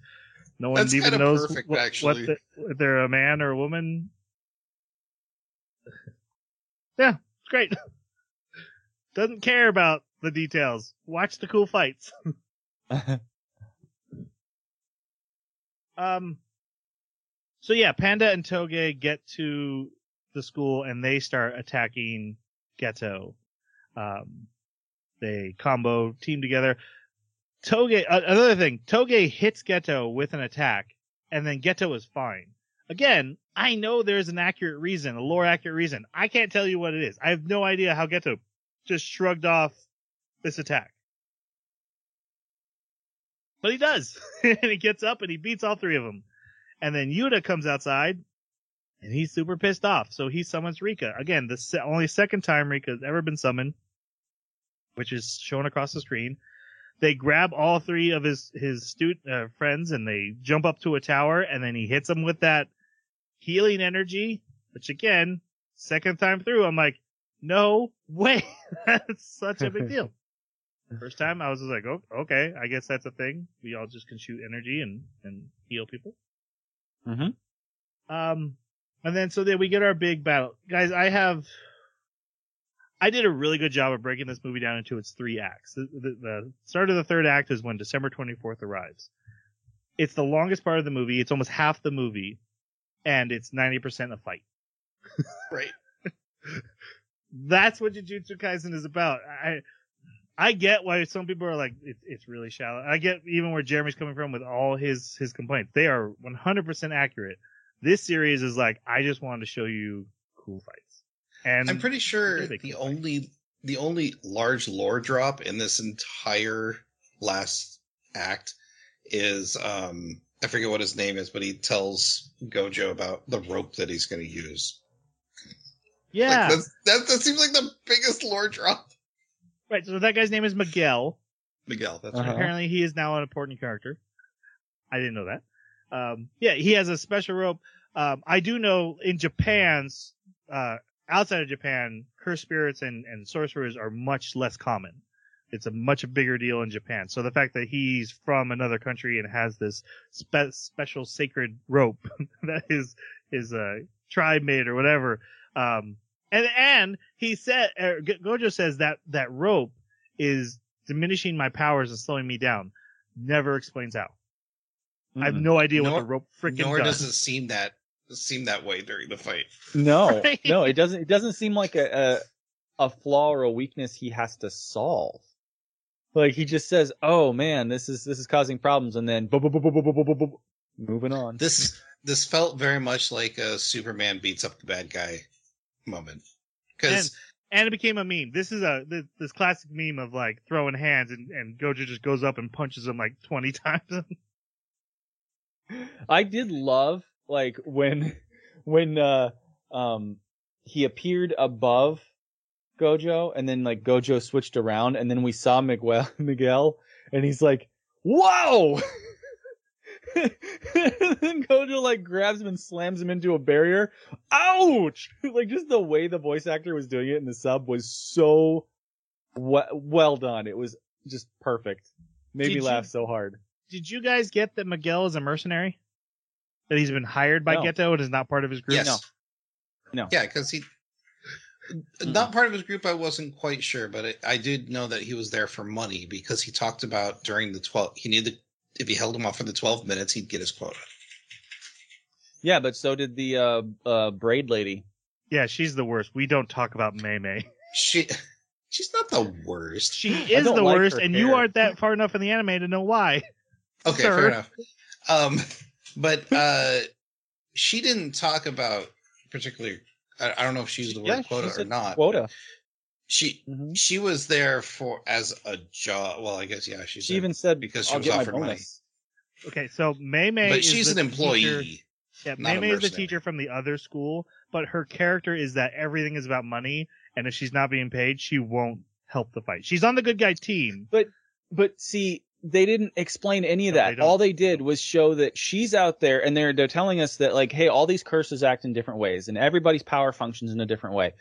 No one That's even knows perfect, what, actually. what the, if they're a man or a woman. Yeah, it's great. (laughs) Doesn't care about the details. Watch the cool fights. (laughs) Um. So yeah, Panda and Toge get to the school and they start attacking Geto. Um, they combo team together. Toge, uh, another thing, Toge hits Geto with an attack and then Geto is fine. Again, I know there's an accurate reason, a lore accurate reason. I can't tell you what it is. I have no idea how Geto just shrugged off this attack. But he does. (laughs) and he gets up and he beats all three of them. And then Yuta comes outside and he's super pissed off. So he summons Rika. Again, the se- only second time Rika has ever been summoned, which is shown across the screen. They grab all three of his, his stu- uh, friends and they jump up to a tower and then he hits them with that healing energy, which again, second time through, I'm like, no way. (laughs) That's such a big (laughs) deal. First time I was just like, oh, okay, I guess that's a thing. We all just can shoot energy and, and heal people. Mm-hmm. Um, and then so then we get our big battle. Guys, I have, I did a really good job of breaking this movie down into its three acts. The, the, the start of the third act is when December 24th arrives. It's the longest part of the movie. It's almost half the movie and it's 90% a fight. (laughs) Right. (laughs) That's what Jujutsu Kaisen is about. I, I get why some people are like, it, it's really shallow. I get even where Jeremy's coming from with all his, his complaints. They are 100% accurate. This series is like, I just wanted to show you cool fights. And I'm pretty sure the cool. only the only large lore drop in this entire last act is um I forget what his name is, but he tells Gojo about the rope that he's going to use. yeah, Like, that that seems like the biggest lore drop. right. So that guy's name is Miguel. Miguel, that's Uh-huh. right. Apparently he is now an important character. I didn't know that. Um, yeah, he has a special rope. Um, I do know in Japan's uh, outside of Japan, cursed spirits and, and sorcerers are much less common. It's a much bigger deal in Japan. So the fact that he's from another country and has this spe- special sacred rope (laughs) that his, his, uh, tribe made or whatever, um, and, and he said, er, Gojo says that, that rope is diminishing my powers and slowing me down. Never explains how. I have no idea what the rope freaking does. Nor does it seem that seem that way during the fight. No, (laughs) right? no, it doesn't. It doesn't seem like a, a, a flaw or a weakness he has to solve. Like he just says, "Oh man, this is this is causing problems," and then moving on. This this felt very much like a Superman beats up the bad guy moment because. And, and it became a meme. This is a this, this classic meme of like throwing hands and, and Gojo just goes up and punches him like twenty (laughs) times. I did love like when (laughs) when uh um he appeared above Gojo and then like Gojo switched around and then we saw Miguel (laughs) Miguel and he's like, "Whoa!" (laughs) and then Gojo like grabs him and slams him into a barrier. Ouch! like just the way the voice actor was doing it in the sub was so we- well done. It was just perfect. Made Did me you- laugh so hard. Did you guys get that Miguel is a mercenary? That he's been hired by No. Geto and is not part of his group? yes, No. No. yeah, because he not part of his group. I wasn't quite sure, but it, I did know that he was there for money because he talked about during the twelve. He needed if he held him off for the twelve minutes, he'd get his quota. Yeah, but so did the uh uh braid lady. Yeah, she's the worst. We don't talk about Mei Mei. She (laughs) she's not the worst. She is the like worst, her and you aren't that far enough in the anime to know why. Okay, Sir. fair enough. Um, but uh, she didn't talk about particularly. I, I don't know if she used the word yeah, quota she or not. Quota. She hmm she was there for as a job. Well, I guess yeah. She, She said, even said because she I'll was get my offered money. Okay, so Mei Mei, but is she's the an employee. teacher- Yeah, Not a Mei is the teacher from the other school, but her character is that everything is about money, and if she's not being paid, she won't help the fight. She's on the good guy team. But but see, they didn't explain any of No, that. they all they did was show that she's out there and they're they're telling us that like, hey, all these curses act in different ways and everybody's power functions in a different way.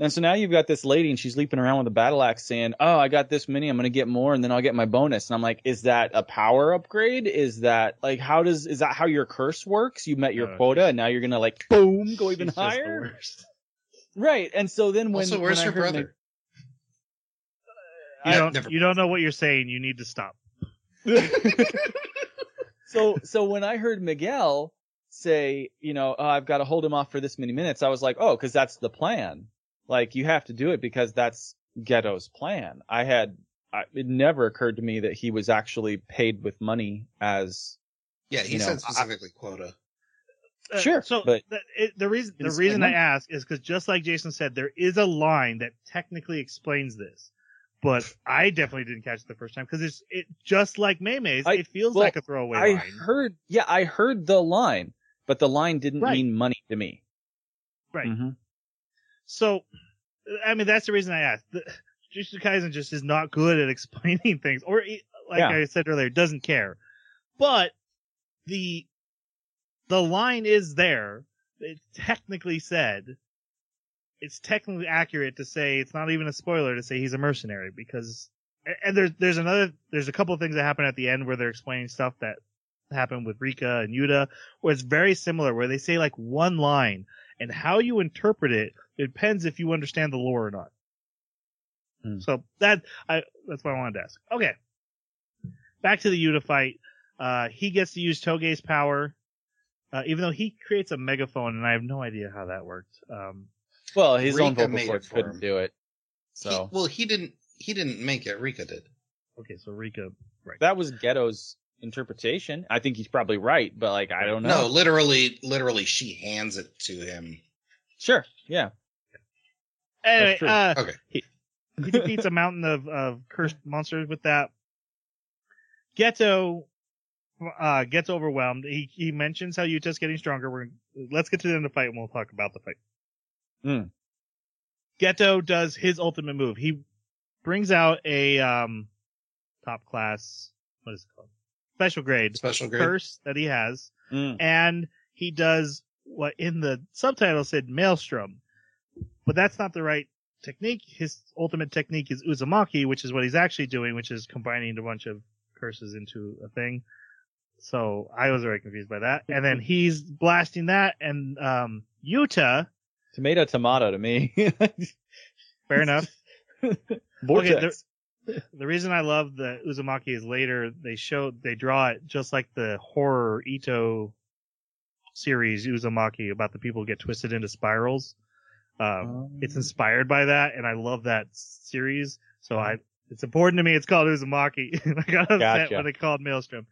And so now you've got this lady and she's leaping around with a battle axe saying, Oh, I got this many, I'm gonna get more and then I'll get my bonus. And I'm like, is that a power upgrade? Is that like how does is that how your curse works? You met your No, quota and now you're gonna like boom, go even She's just the higher? worst. Right. And so then when also, where's when I her heard brother? You don't, never you don't know what you're saying. You need to stop. (laughs) so so when I heard Miguel say, you know, oh, I've got to hold him off for this many minutes, I was like, oh, because that's the plan. Like you have to do it because that's Geto's plan. I had I, it never occurred to me that he was actually paid with money as Yeah, he You know, said I- specifically quota. Uh, Sure, So but- the, it, the reason the reason I ask is because just like Jason said, there is a line that technically explains this, but I definitely didn't catch it the first time because it's it just like Mei Mei's. I- it feels well, like a throwaway I line. heard. Yeah, I heard the line, but the line didn't Right. mean money to me. Right. Mhm. So, I mean, that's the reason I asked. The, Jujutsu Kaisen just is not good at (laughs) explaining things, or like Yeah. I said earlier, doesn't care. But the the line is there. It's technically said. It's technically accurate to say it's not even a spoiler to say he's a mercenary because, and there's there's another there's a couple of things that happen at the end where they're explaining stuff that happened with Rika and Yuta, where it's very similar, where they say like one line, and how you interpret it it depends if you understand the lore or not. Hmm. So that I that's what I wanted to ask. Okay. Back to the Yuta fight. Uh, he gets to use Toge's power, uh, even though he creates a megaphone, and I have no idea how that worked. Um, Well, his own vocal cords couldn't him. do it. He- So well, he didn't. He didn't make it. Rika did. okay, so Rika, right? that was Geto's interpretation. I think he's probably right, but like I don't know. No, literally, literally, she hands it to him. Sure. Yeah. anyway, true. uh, Okay. he, he defeats a mountain of, of cursed monsters with that. Geto uh, gets overwhelmed. He he mentions how Yuta's getting stronger. We're let's get to the end of the fight and we'll talk about the fight. Hmm. Geto does his ultimate move. He brings out a um top class what is it called? Special grade Special grade. curse that he has Mm. and he does what in the subtitle said maelstrom but that's not the right technique his ultimate technique is uzumaki which is what he's actually doing which is combining a bunch of curses into a thing so i was very confused by that and then he's blasting that and um yuta Tomato, tomato to me. (laughs) fair enough (laughs) Vortex. the reason I love the Uzumaki is later they show they draw it just like the horror Ito series Uzumaki about the people who get twisted into spirals. Um, it's inspired by that, and I love that series. So I, it's important to me. It's called Uzumaki. (laughs) I got upset Gotcha. when they called Maelstrom.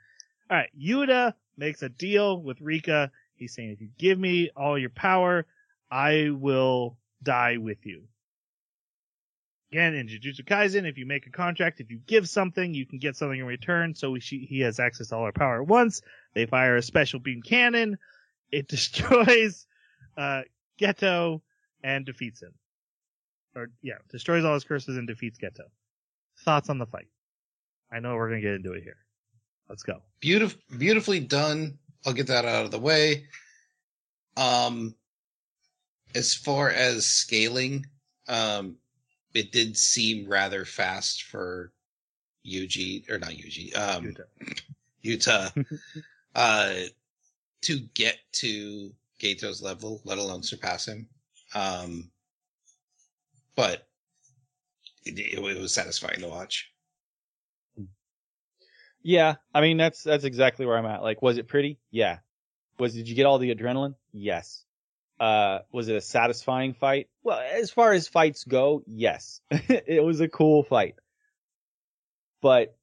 All right, Yuta makes a deal with Rika. He's saying, if you give me all your power, I will die with you. Again, in Jujutsu Kaisen, if you make a contract, if you give something, you can get something in return. So he has access to all her power at once. They fire a special beam cannon. It (laughs) destroys uh, Geto and defeats him. Or yeah, destroys all his curses and defeats Geto. Thoughts on the fight? I know we're gonna get into it here. Let's go. Beautif- beautifully done. I'll get that out of the way. Um, as far as scaling, um, it did seem rather fast for Yuji or not Yuji, um, Yuta. Utah, (laughs) uh, to get to Geto's level, let alone surpass him. Um, but it, it, it was satisfying to watch. Yeah, I mean that's that's exactly where I'm at. Like, was it pretty? Yeah. Was did you get all the adrenaline? Yes. Uh, was it a satisfying fight? Well, as far as fights go, yes. (laughs) it was a cool fight. But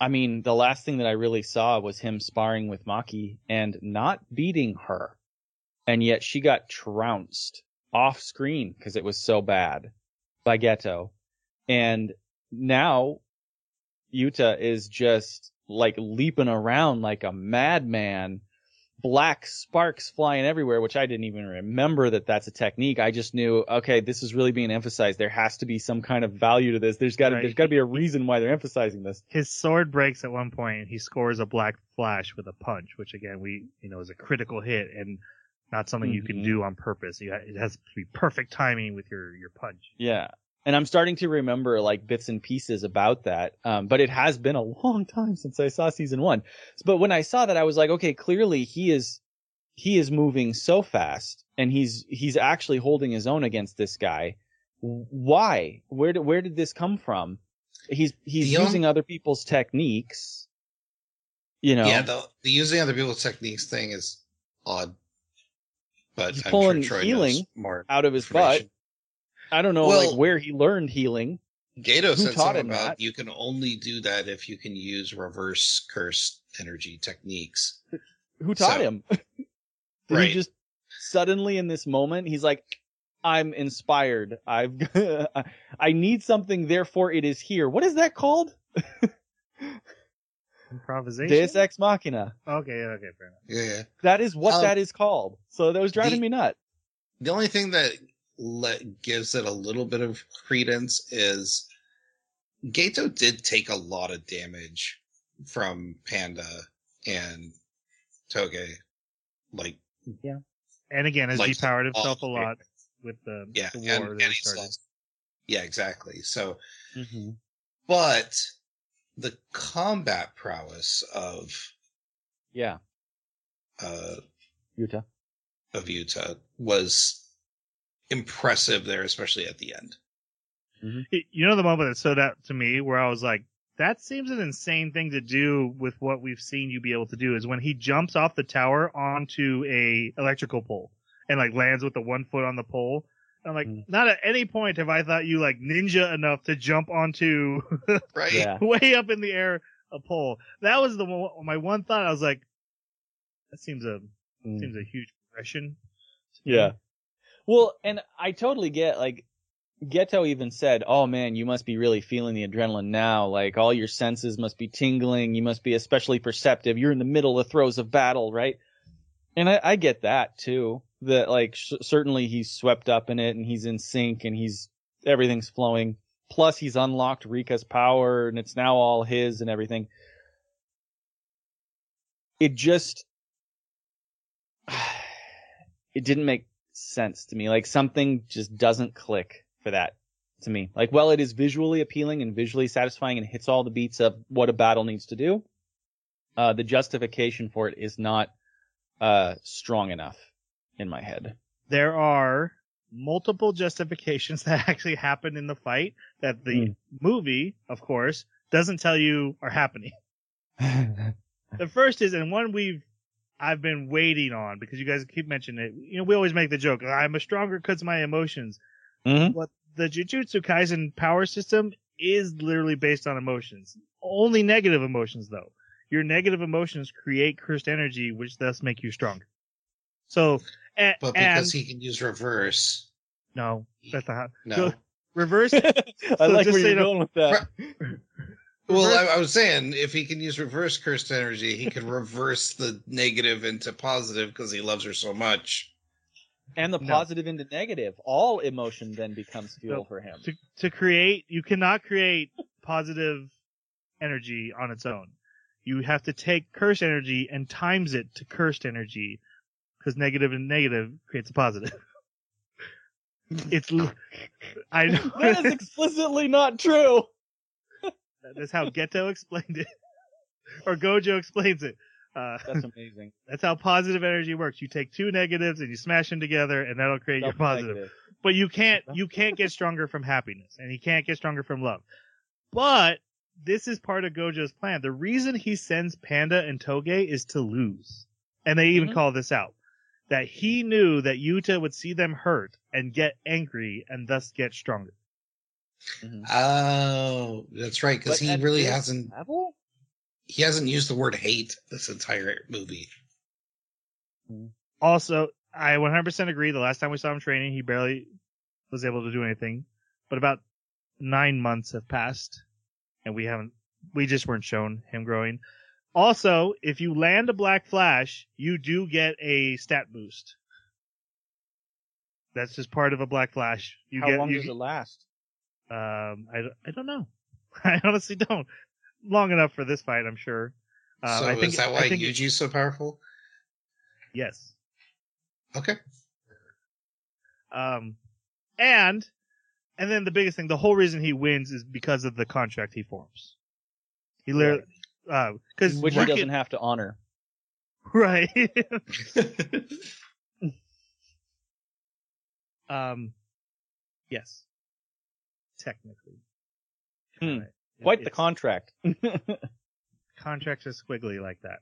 I mean, the last thing that I really saw was him sparring with Maki and not beating her. And yet she got trounced off screen because it was so bad by Geto. And now Yuta is just like leaping around like a madman, black sparks flying everywhere, which I didn't even remember that that's a technique. I just knew, okay, this is really being emphasized. There has to be some kind of value to this. There's got to, Right. there's got to be a reason why they're emphasizing this. His sword breaks at one point and he scores a black flash with a punch, which again, we, you know, is a critical hit and not something you can Mhm. do on purpose. You, it has to be perfect timing with your, your punch. Yeah. And I'm starting to remember like bits and pieces about that. Um, but it has been a long (laughs) time since I saw season one. But when I saw that, I was like, okay, clearly he is, he is moving so fast and he's, he's actually holding his own against this guy. Why? Where did, where did this come from? He's, he's The using other people's techniques. You know, Yeah, the, the using other people's techniques thing is odd. But He's I'm pulling sure healing more out of his butt. Information. I don't know Well- like where he learned healing. Geto Who said something about that? you can only do that if you can use reverse curse energy techniques. Who taught So- him? (laughs) Did Right. he just suddenly in this moment he's like, I'm inspired. I've (laughs) I need something, therefore it is here. What is that called? (laughs) Improvisation? Deus Ex Machina. Okay, okay, fair enough. Yeah, yeah. That is what Um, that is called. So that was driving the- me nuts. The only thing that let, gives it a little bit of credence is Geto did take a lot of damage from Panda and Toge. Like, yeah. And again, has Like, depowered himself a lot with the, yeah, the and, war and that he started. lost. Yeah, exactly. So, Mm-hmm. but the combat prowess of, Yeah. uh, Utah. of Utah was impressive there, especially at the end. You know the moment that stood out to me where I was like, that seems an insane thing to do with what we've seen you be able to do is when he jumps off the tower onto a electrical pole and like lands with the one foot on the pole. And I'm like, Mm. not at any point have I thought you like ninja enough to jump onto (laughs) Right? Yeah. way up in the air a pole. That was the one, my one thought. I was like, that seems a Mm. seems a huge progression. Yeah. Well, and I totally get like Geto even said, "Oh man, you must be really feeling the adrenaline now. Like all your senses must be tingling. You must be especially perceptive. You're in the middle of throes of battle, right?" And I, I get that too. That like sh- certainly he's swept up in it and he's in sync and he's everything's flowing. Plus he's unlocked Rika's power and it's now all his and everything. It just (sighs) it didn't make sense to me. Like something just doesn't click for that to me. Like, well, it is visually appealing and visually satisfying and hits all the beats of what a battle needs to do. Uh, the justification for it is not, uh, strong enough in my head. There are multiple justifications (laughs) that actually happen in the fight that the Mm. movie, of course, doesn't tell you are happening. (laughs) The first is, and one we've, I've been waiting on because you guys keep mentioning it. You know, we always make the joke, I'm a stronger because of my emotions. Mhm. What the Jujutsu Kaisen power system is literally based on emotions. Only negative emotions though. Your negative emotions create cursed energy, which thus make you stronger. So, and, But and because he can use reverse, no, that's not how. no. (laughs) (laughs) So, reverse. I like where you're you know- going with that. Well, I, I was saying if he can use reverse cursed energy, he can reverse the negative into positive because he loves her so much. And the No. positive into negative. All emotion then becomes fuel No. for him. to to create you cannot create positive energy on its own. You have to take cursed energy and times it to cursed energy because negative and negative creates a positive. (laughs) it's l- I know (laughs) that is (laughs) explicitly not true. That's how Geto (laughs) explained it, (laughs) or Gojo explains it. Uh, That's (laughs) amazing. that's how positive energy works. You take two negatives and you smash them together, and that'll create your positive. negative. But you can't you can't get stronger from happiness, and he can't get stronger from love. But this is part of Gojo's plan. The reason he sends Panda and Toge is to lose, and they even Mhm. call this out. That he knew that Yuta would see them hurt and get angry and thus get stronger. Mhm. Oh, that's right. Because he really hasn't level? he hasn't used the word hate this entire movie. Also, I 100% agree. The last time we saw him training, he barely was able to do anything. But about nine months have passed, and we haven't, we just weren't shown him growing. Also, if you land a Black Flash, you do get a stat boost. That's just part of a Black Flash. You How get, long you, does it last? Um, I, I don't know. (laughs) I honestly don't. Long enough for this fight, I'm sure. Uh, so I think, is that I why think it- Yuji's so powerful? yes. Okay. Um, and and then the biggest thing, the whole reason he wins is because of the contract he forms. He literally, because Which he doesn't have to honor. (laughs) right. (laughs) um, yes, technically. Hmm. Right. Quite the contract. (laughs) contracts are squiggly like that.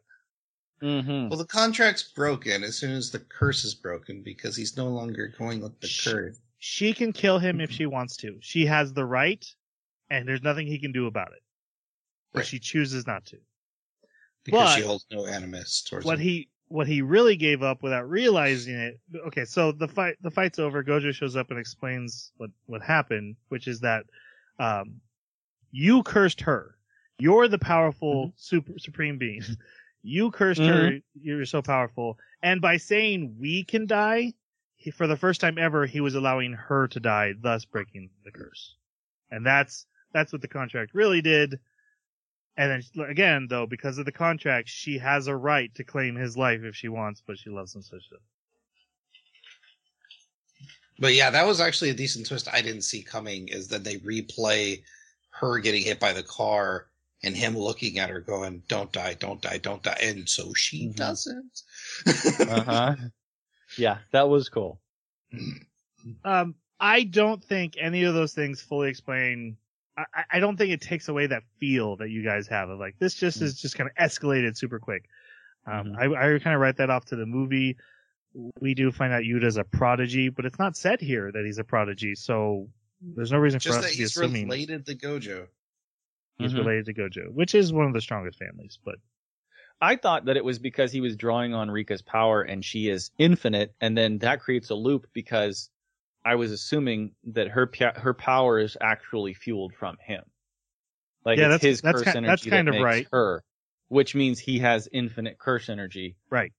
mm-hmm. well, the contract's broken as soon as the curse is broken because he's no longer going with the Sh- curse. She can kill him if she wants to. She has the right, and there's nothing he can do about it. But Right. she chooses not to. Because she holds no animus towards what him. he what he really gave up without realizing it. Okay, so the fight the fight's over. Gojo shows up and explains what what happened, which is that um, you cursed her. You're the powerful super supreme being. you cursed her. You're so powerful, and by saying we can die, he, for the first time ever, he was allowing her to die, thus breaking the curse. And that's that's what the contract really did. And then again, though, because of the contract, she has a right to claim his life if she wants, but she loves him so she doesn't. But yeah, that was actually a decent twist I didn't see coming is that they replay her getting hit by the car and him looking at her going, Don't die, don't die, don't die. And so she Mhm. doesn't. Uh-huh. (laughs) Yeah, that was cool. Um, I don't think any of those things fully explain. I, I- I don't think it takes away that feel that you guys have of like this. Just Mm. is just kind of escalated super quick. Um, Mhm. I, I kind of write that off to the movie. We do find out Yuta's a prodigy, but it's not said here that he's a prodigy, so there's no reason for us to be he's assuming related to Gojo. he's Mhm. related to Gojo, which is one of the strongest families. But I thought that it was because he was drawing on Rika's power and she is infinite, and then that creates a loop because I was assuming that her her power is actually fueled from him. Like Yeah, it's that's- his that's curse ki- energy that's kind that of makes right. her, which means he has infinite curse energy. Right.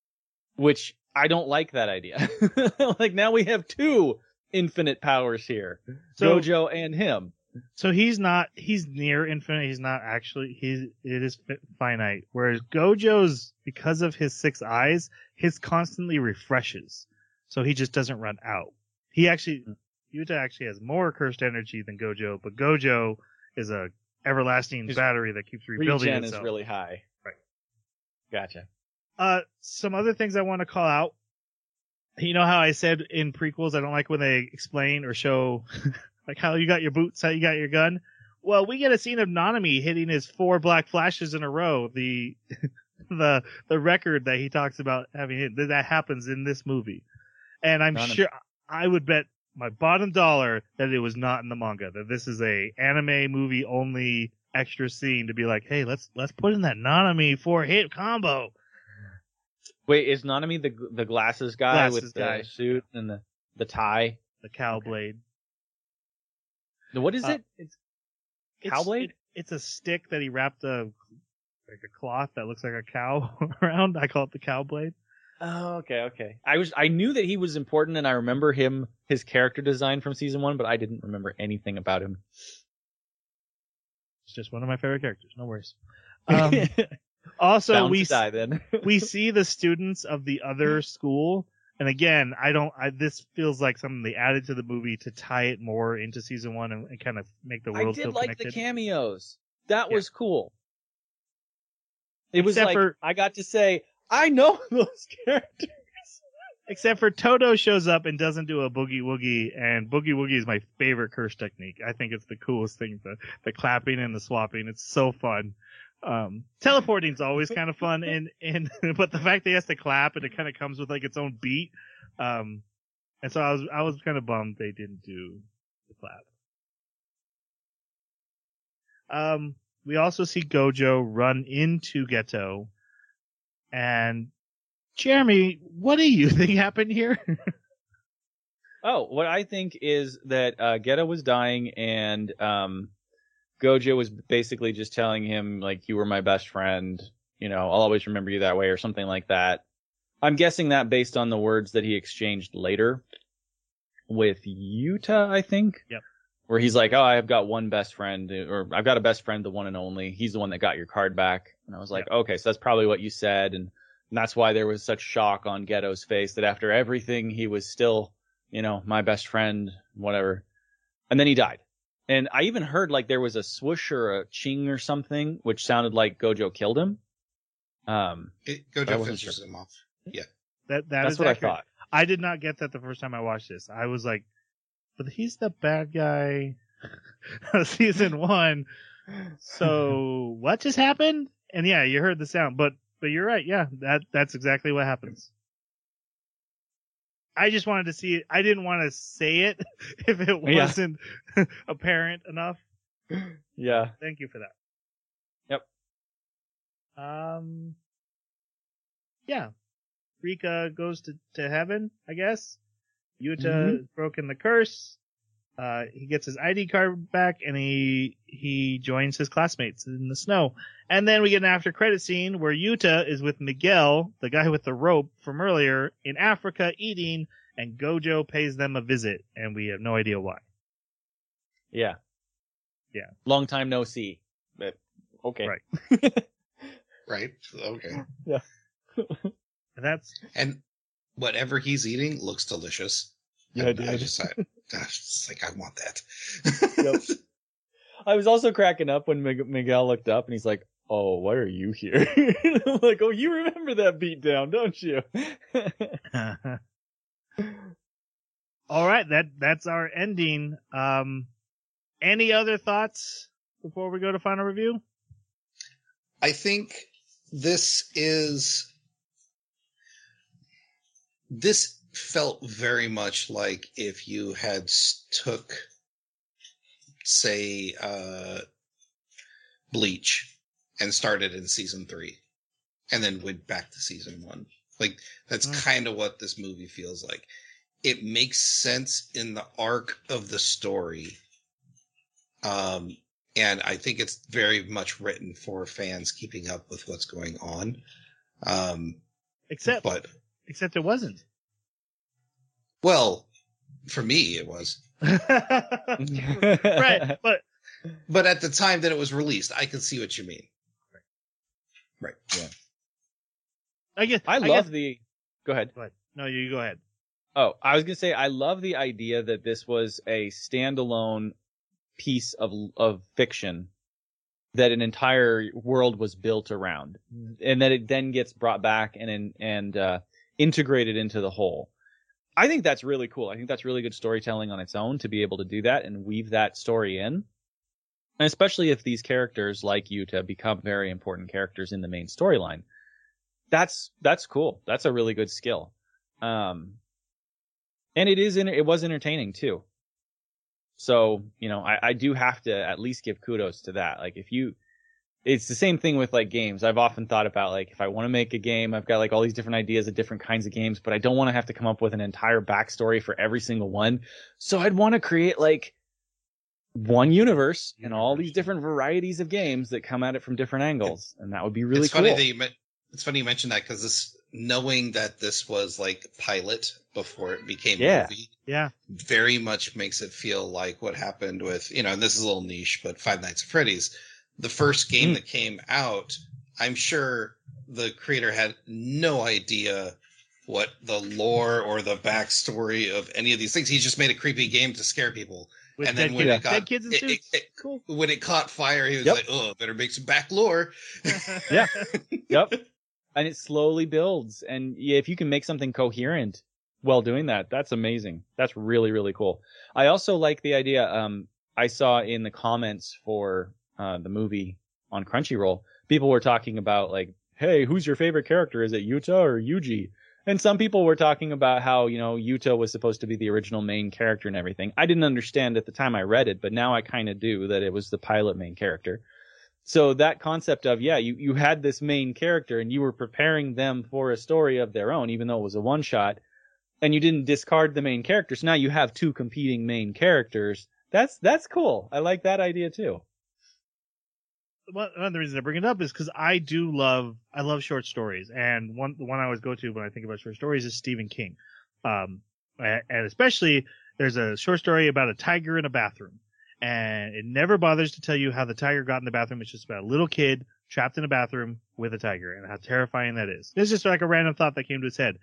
Which I don't like that idea. (laughs) like now we have two infinite powers here, So- Gojo and him. So he's not, he's near infinite. He's not actually, he's, it is finite. Whereas Gojo's, because of his six eyes, his constantly refreshes. So he just doesn't run out. He actually, Yuta actually has more cursed energy than Gojo, but Gojo is a everlasting His battery that keeps rebuilding Regen itself. is really high. Right. Gotcha. Uh, some other things I want to call out. You know how I said in prequels I don't like when they explain or show (laughs) like how you got your boots, how you got your gun. Well, we get a scene of Nanami hitting his four black flashes in a row. The (laughs) the the record that he talks about having hit that happens in this movie, and I'm Nanami. sure I would bet my bottom dollar that it was not in the manga. That this is a anime movie only extra scene to be like, hey, let's let's put in that Nanami four hit combo. Wait, is Nanami the the glasses guy Glasses with the guy. suit and the the tie? The cow blade. No, What is Uh, it? It's It's- Cowblade? it- it's a stick that he wrapped a like a cloth that looks like a cow (laughs) around. I call it the cow blade. Oh, okay, okay. I was I knew that he was important, and I remember him his character design from season one, but I didn't remember anything about him. It's just one of my favorite characters. No worries. (laughs) Um, also, we die then. (laughs) we see the (laughs) students of the other school, and again, I don't. I, this feels like something they added to the movie to tie it more into season one and, and kind of make the world. I did feel like connected. the cameos. That Yeah. was cool. It was Except like for- I got to say I know (laughs) those characters. Except for Todo shows up and doesn't do a boogie woogie, and boogie woogie is my favorite curse technique. I think it's the coolest thing, the the clapping and the swapping. It's so fun. Um, teleporting's always kind of fun, and and (laughs) but the fact that he has to clap and it kind of comes with like its own beat, um, and so I was I was kind of bummed they didn't do the clap. Um, we also see Gojo run into Geto, and Jeremy, what do you (laughs) think happened here? Oh, what I think is that uh, Geto was dying, and um, Gojo was basically just telling him like, "You were my best friend. you know, I'll always remember you that way or something like that. I'm guessing that based on the words that he exchanged later with Yuta, I think. Yep. Where he's like, "Oh, I've got one best friend, or I've got a best friend, the one and only. He's the one that got your card back." And I was like, "Okay, so that's probably what you said," and, and that's why there was such shock on Geto's face that after everything, he was still, you know, my best friend, whatever. And then he died. And I even heard like there was a swoosh or a ching or something, which sounded like Gojo killed him. Um, It, Gojo wasn't finishes him off. That that that's is what accurate. I thought. I did not get that the first time I watched this. I was like, but he's the bad guy (laughs) of season one. So (laughs) what just happened? And yeah, you heard the sound, but but you're right. Yeah, that that's exactly what happens. I just wanted to see it. I didn't want to say it (laughs) if it wasn't apparent enough. Yeah. Thank you for that. Yep. Um. Yeah, Rika goes to to heaven. I guess Yuta Mhm. has broken the curse. Uh, he gets his ID card back and he he joins his classmates in the snow. And then we get an after credit scene where Yuta is with Miguel, the guy with the rope from earlier, in Africa eating, and Gojo pays them a visit, and we have no idea why. Yeah. Yeah. Long time no see. But okay. Right. (laughs) Right? Okay. Yeah. and (laughs) that's And whatever he's eating looks delicious. Yeah, I, dude. I just, I, gosh, it's like, I want that. Yep. (laughs) I was also cracking up when Miguel looked up and he's like, "Oh, why are you here?" (laughs) I'm like, "Oh, you remember that beatdown, don't you?" (laughs) all right. That that's our ending. Um, any other thoughts before we go to final review? I think this is this felt very much like if you had took say uh bleach and started in season 3 and then went back to season 1 like that's Mm. kind of what this movie feels like it makes sense in the arc of the story um and I think it's very much written for fans keeping up with what's going on. Um, Except but except it wasn't. Well, for me it was. (laughs) right, but But at the time that it was released, I can see what you mean. Right. Yeah. I guess I guess- love the. Go ahead. Go ahead. No, you go ahead. Oh, I was gonna say I love the idea that this was a standalone piece of of fiction that an entire world was built around, and that it then gets brought back and and uh, integrated into the whole. I think that's really cool. I think that's really good storytelling on its own to be able to do that and weave that story in. And especially if these characters like Yuta become very important characters in the main storyline. That's that's cool. That's a really good skill. Um and it is in, it was entertaining too. So, you know, I, I do have to at least give kudos to that. Like if you it's the same thing with like games. I've often thought about like if I want to make a game, I've got like all these different ideas of different kinds of games, but I don't want to have to come up with an entire backstory for every single one. So I'd want to create like one universe and all these different varieties of games that come at it from different angles, and that would be really it's cool. funny that you men- it's funny you mentioned that because this knowing that this was like pilot before it became Yeah. movie Yeah. very much makes it feel like what happened with you know and this is a little niche but five nights at freddy's the first game Mhm. that came out i'm sure the creator had no idea what the lore or the backstory of any of these things he just made a creepy game to scare people With and then when kids, it got kids it- it- it- cool. when it caught fire he was Yep. like oh better make some back lore (laughs) Yeah. (laughs) yep. And it slowly builds. And if you can make something coherent while doing that, that's amazing. That's really, really cool. I also like the idea, um, I saw in the comments for, uh, the movie on Crunchyroll, people were talking about like, Hey, who's your favorite character? Is it Yuta or Yuji? And some people were talking about how, you know, Yuta was supposed to be the original main character and everything. I didn't understand at the time I read it, but now I kind of do that it was the pilot main character. So that concept of, yeah, you, you had this main character and you were preparing them for a story of their own, even though it was a one shot, and you didn't discard the main character. So now you have two competing main characters. That's, that's cool. I like that idea too. One of the reasons I bring it up is because I do love I love short stories, and one the one I always go to when I think about short stories is Stephen King, um, and especially there's a short story about a tiger in a bathroom, and it never bothers to tell you how the tiger got in the bathroom. It's just about a little kid trapped in a bathroom with a tiger, and how terrifying that is. It's just like a random thought that came to his head.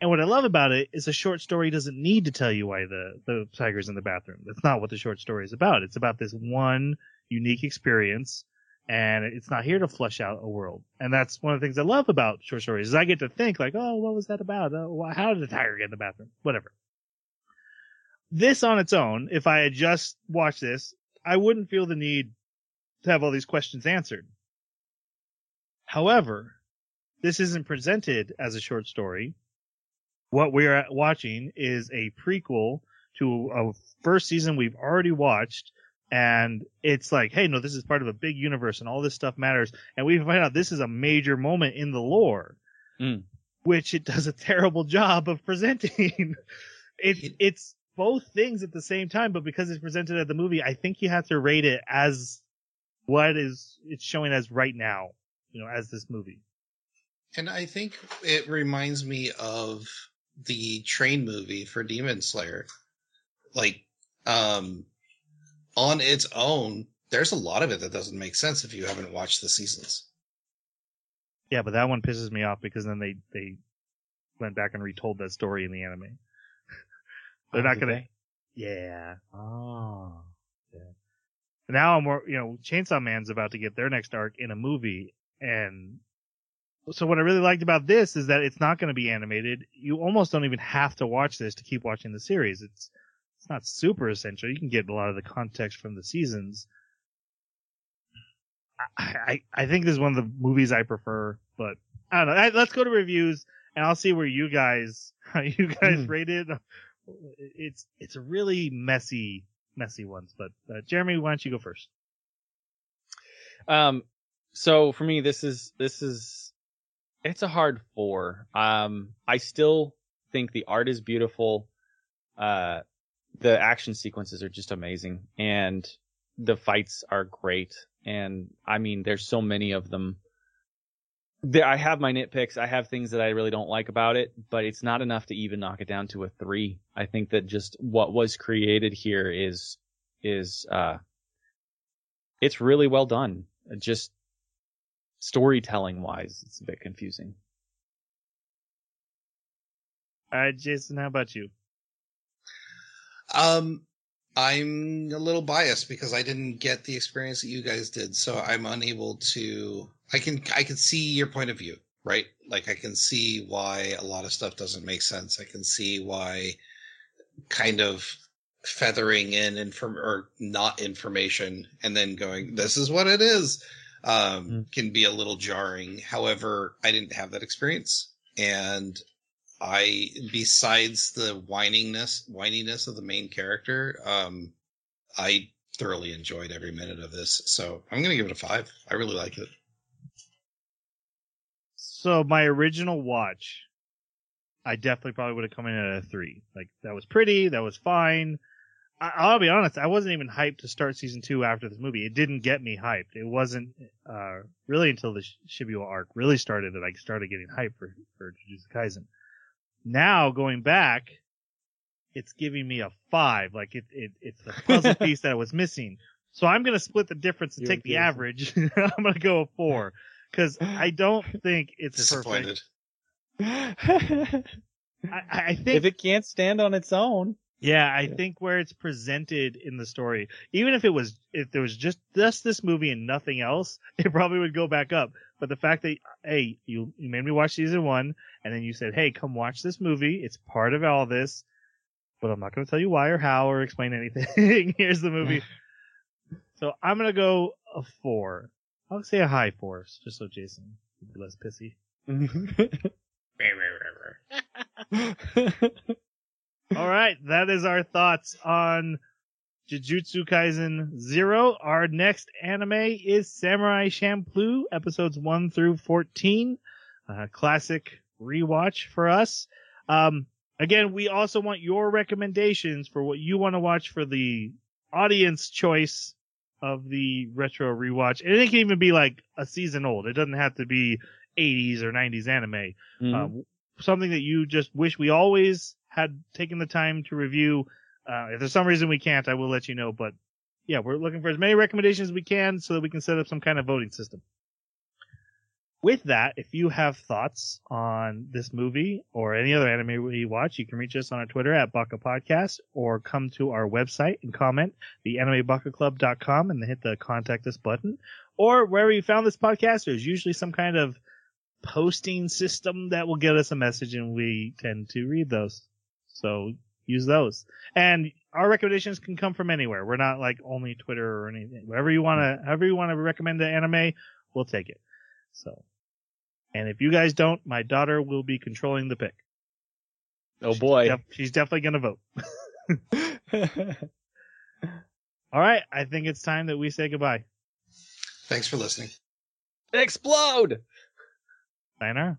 And what I love about it is a short story doesn't need to tell you why the, the tiger's in the bathroom. That's not what the short story is about. It's about this one unique experience and it's not here to flesh out a world. And that's one of the things I love about short stories is I get to think like, oh, what was that about? Oh, how did the tiger get in the bathroom? Whatever. This on its own, if I had just watched this, I wouldn't feel the need to have all these questions answered. However, this isn't presented as a short story. What we're watching is a prequel to a first season we've already watched and it's like, hey, no, this is part of a big universe and all this stuff matters. And we find out this is a major moment in the lore, Mm. which it does a terrible job of presenting. (laughs) it, It- it's both things at the same time, but because it's presented at the movie, I think you have to rate it as what is it's showing as right now, you know, as this movie. And I think it reminds me of the train movie for Demon Slayer. Like, um, on its own, there's a lot of it that doesn't make sense if you haven't watched the seasons. Yeah, but that one pisses me off because then they they went back and retold that story in the anime. (laughs) They're Oh, not gonna. they? Yeah. Oh. Yeah. Now I'm more, you know, Chainsaw Man's about to get their next arc in a movie, and so what I really liked about this is that it's not going to be animated. You almost don't even have to watch this to keep watching the series. It's it's not super essential. You can get a lot of the context from the seasons. I I, I think this is one of the movies I prefer, but I don't know. I, let's go to reviews, and I'll see where you guys (laughs) how you guys Hmm. rate it. It's it's a really messy messy ones, but uh, Jeremy, why don't you go first? Um, so for me, this is this is it's a hard four. Um, I still think the art is beautiful. Uh, the action sequences are just amazing, and the fights are great. And I mean, there's so many of them. There, I have my nitpicks. I have things that I really don't like about it, but it's not enough to even knock it down to a three. I think that just what was created here is is uh it's really well done. Just storytelling wise, it's a bit confusing. All right, Jason, how about you? Um, I'm a little biased because I didn't get the experience that you guys did, so I'm unable to. I can I can see your point of view, right? Like I can see why a lot of stuff doesn't make sense. I can see why kind of feathering in inform or not information and then going, "This is what it is," um, Mm. can be a little jarring. However, I didn't have that experience, and I, besides the whiningness, whininess of the main character, um, I thoroughly enjoyed every minute of this. So I'm to give it a five. I really like it. So my original watch, I definitely probably would have come in at a three. Like that was pretty, that was fine. I, I'll be honest, I wasn't even hyped to start season two after this movie. It didn't get me hyped. It wasn't uh, really until the Shibuya arc really started that I started getting hyped for for Jujutsu Kaisen. Now going back, it's giving me a five. Like it, it it's the puzzle (laughs) piece that I was missing. So I'm gonna split the difference and You take the average. (laughs) I'm gonna go a four because I don't (laughs) think it's Disappointed. perfect. I, I think if it can't stand on its own, yeah, I Yeah. think where it's presented in the story, even if it was if there was just just this movie and nothing else, it probably would go back up. But the fact that hey, you you made me watch season one, and then you said, hey, come watch this movie. It's part of all this, but I'm not going to tell you why or how or explain anything. Here's the movie. so I'm gonna go a four. I'll say a high four, just so Jason would be less pissy. All right, that is our thoughts on Jujutsu Kaisen Zero. Our next anime is Samurai Champloo, episodes one through fourteen. Uh, classic rewatch for us. Um, again, we also want your recommendations for what you want to watch for the audience choice of the retro rewatch. And it can even be like a season old. It doesn't have to be 80s or 90s anime. Mhm. Uh, something that you just wish we always had taken the time to review. Uh, if there's some reason we can't, I will let you know. But yeah, we're looking for as many recommendations as we can so that we can set up some kind of voting system. With that, if you have thoughts on this movie or any other anime we watch, you can reach us on our Twitter at Baka Podcast or come to our website and comment, the theanimebakaclub.com and hit the contact us button. Or wherever you found this podcast, there's usually some kind of posting system that will get us a message and we tend to read those. So use those. And our recommendations can come from anywhere. We're not like only Twitter or anything. Wherever you want to, however you want to recommend the anime, we'll take it. So, and if you guys don't, my daughter will be controlling the pick. oh boy. Def- she's definitely going to vote. (laughs) (laughs) All right. I think it's time that we say goodbye. Thanks for listening. Explode! Sayonara.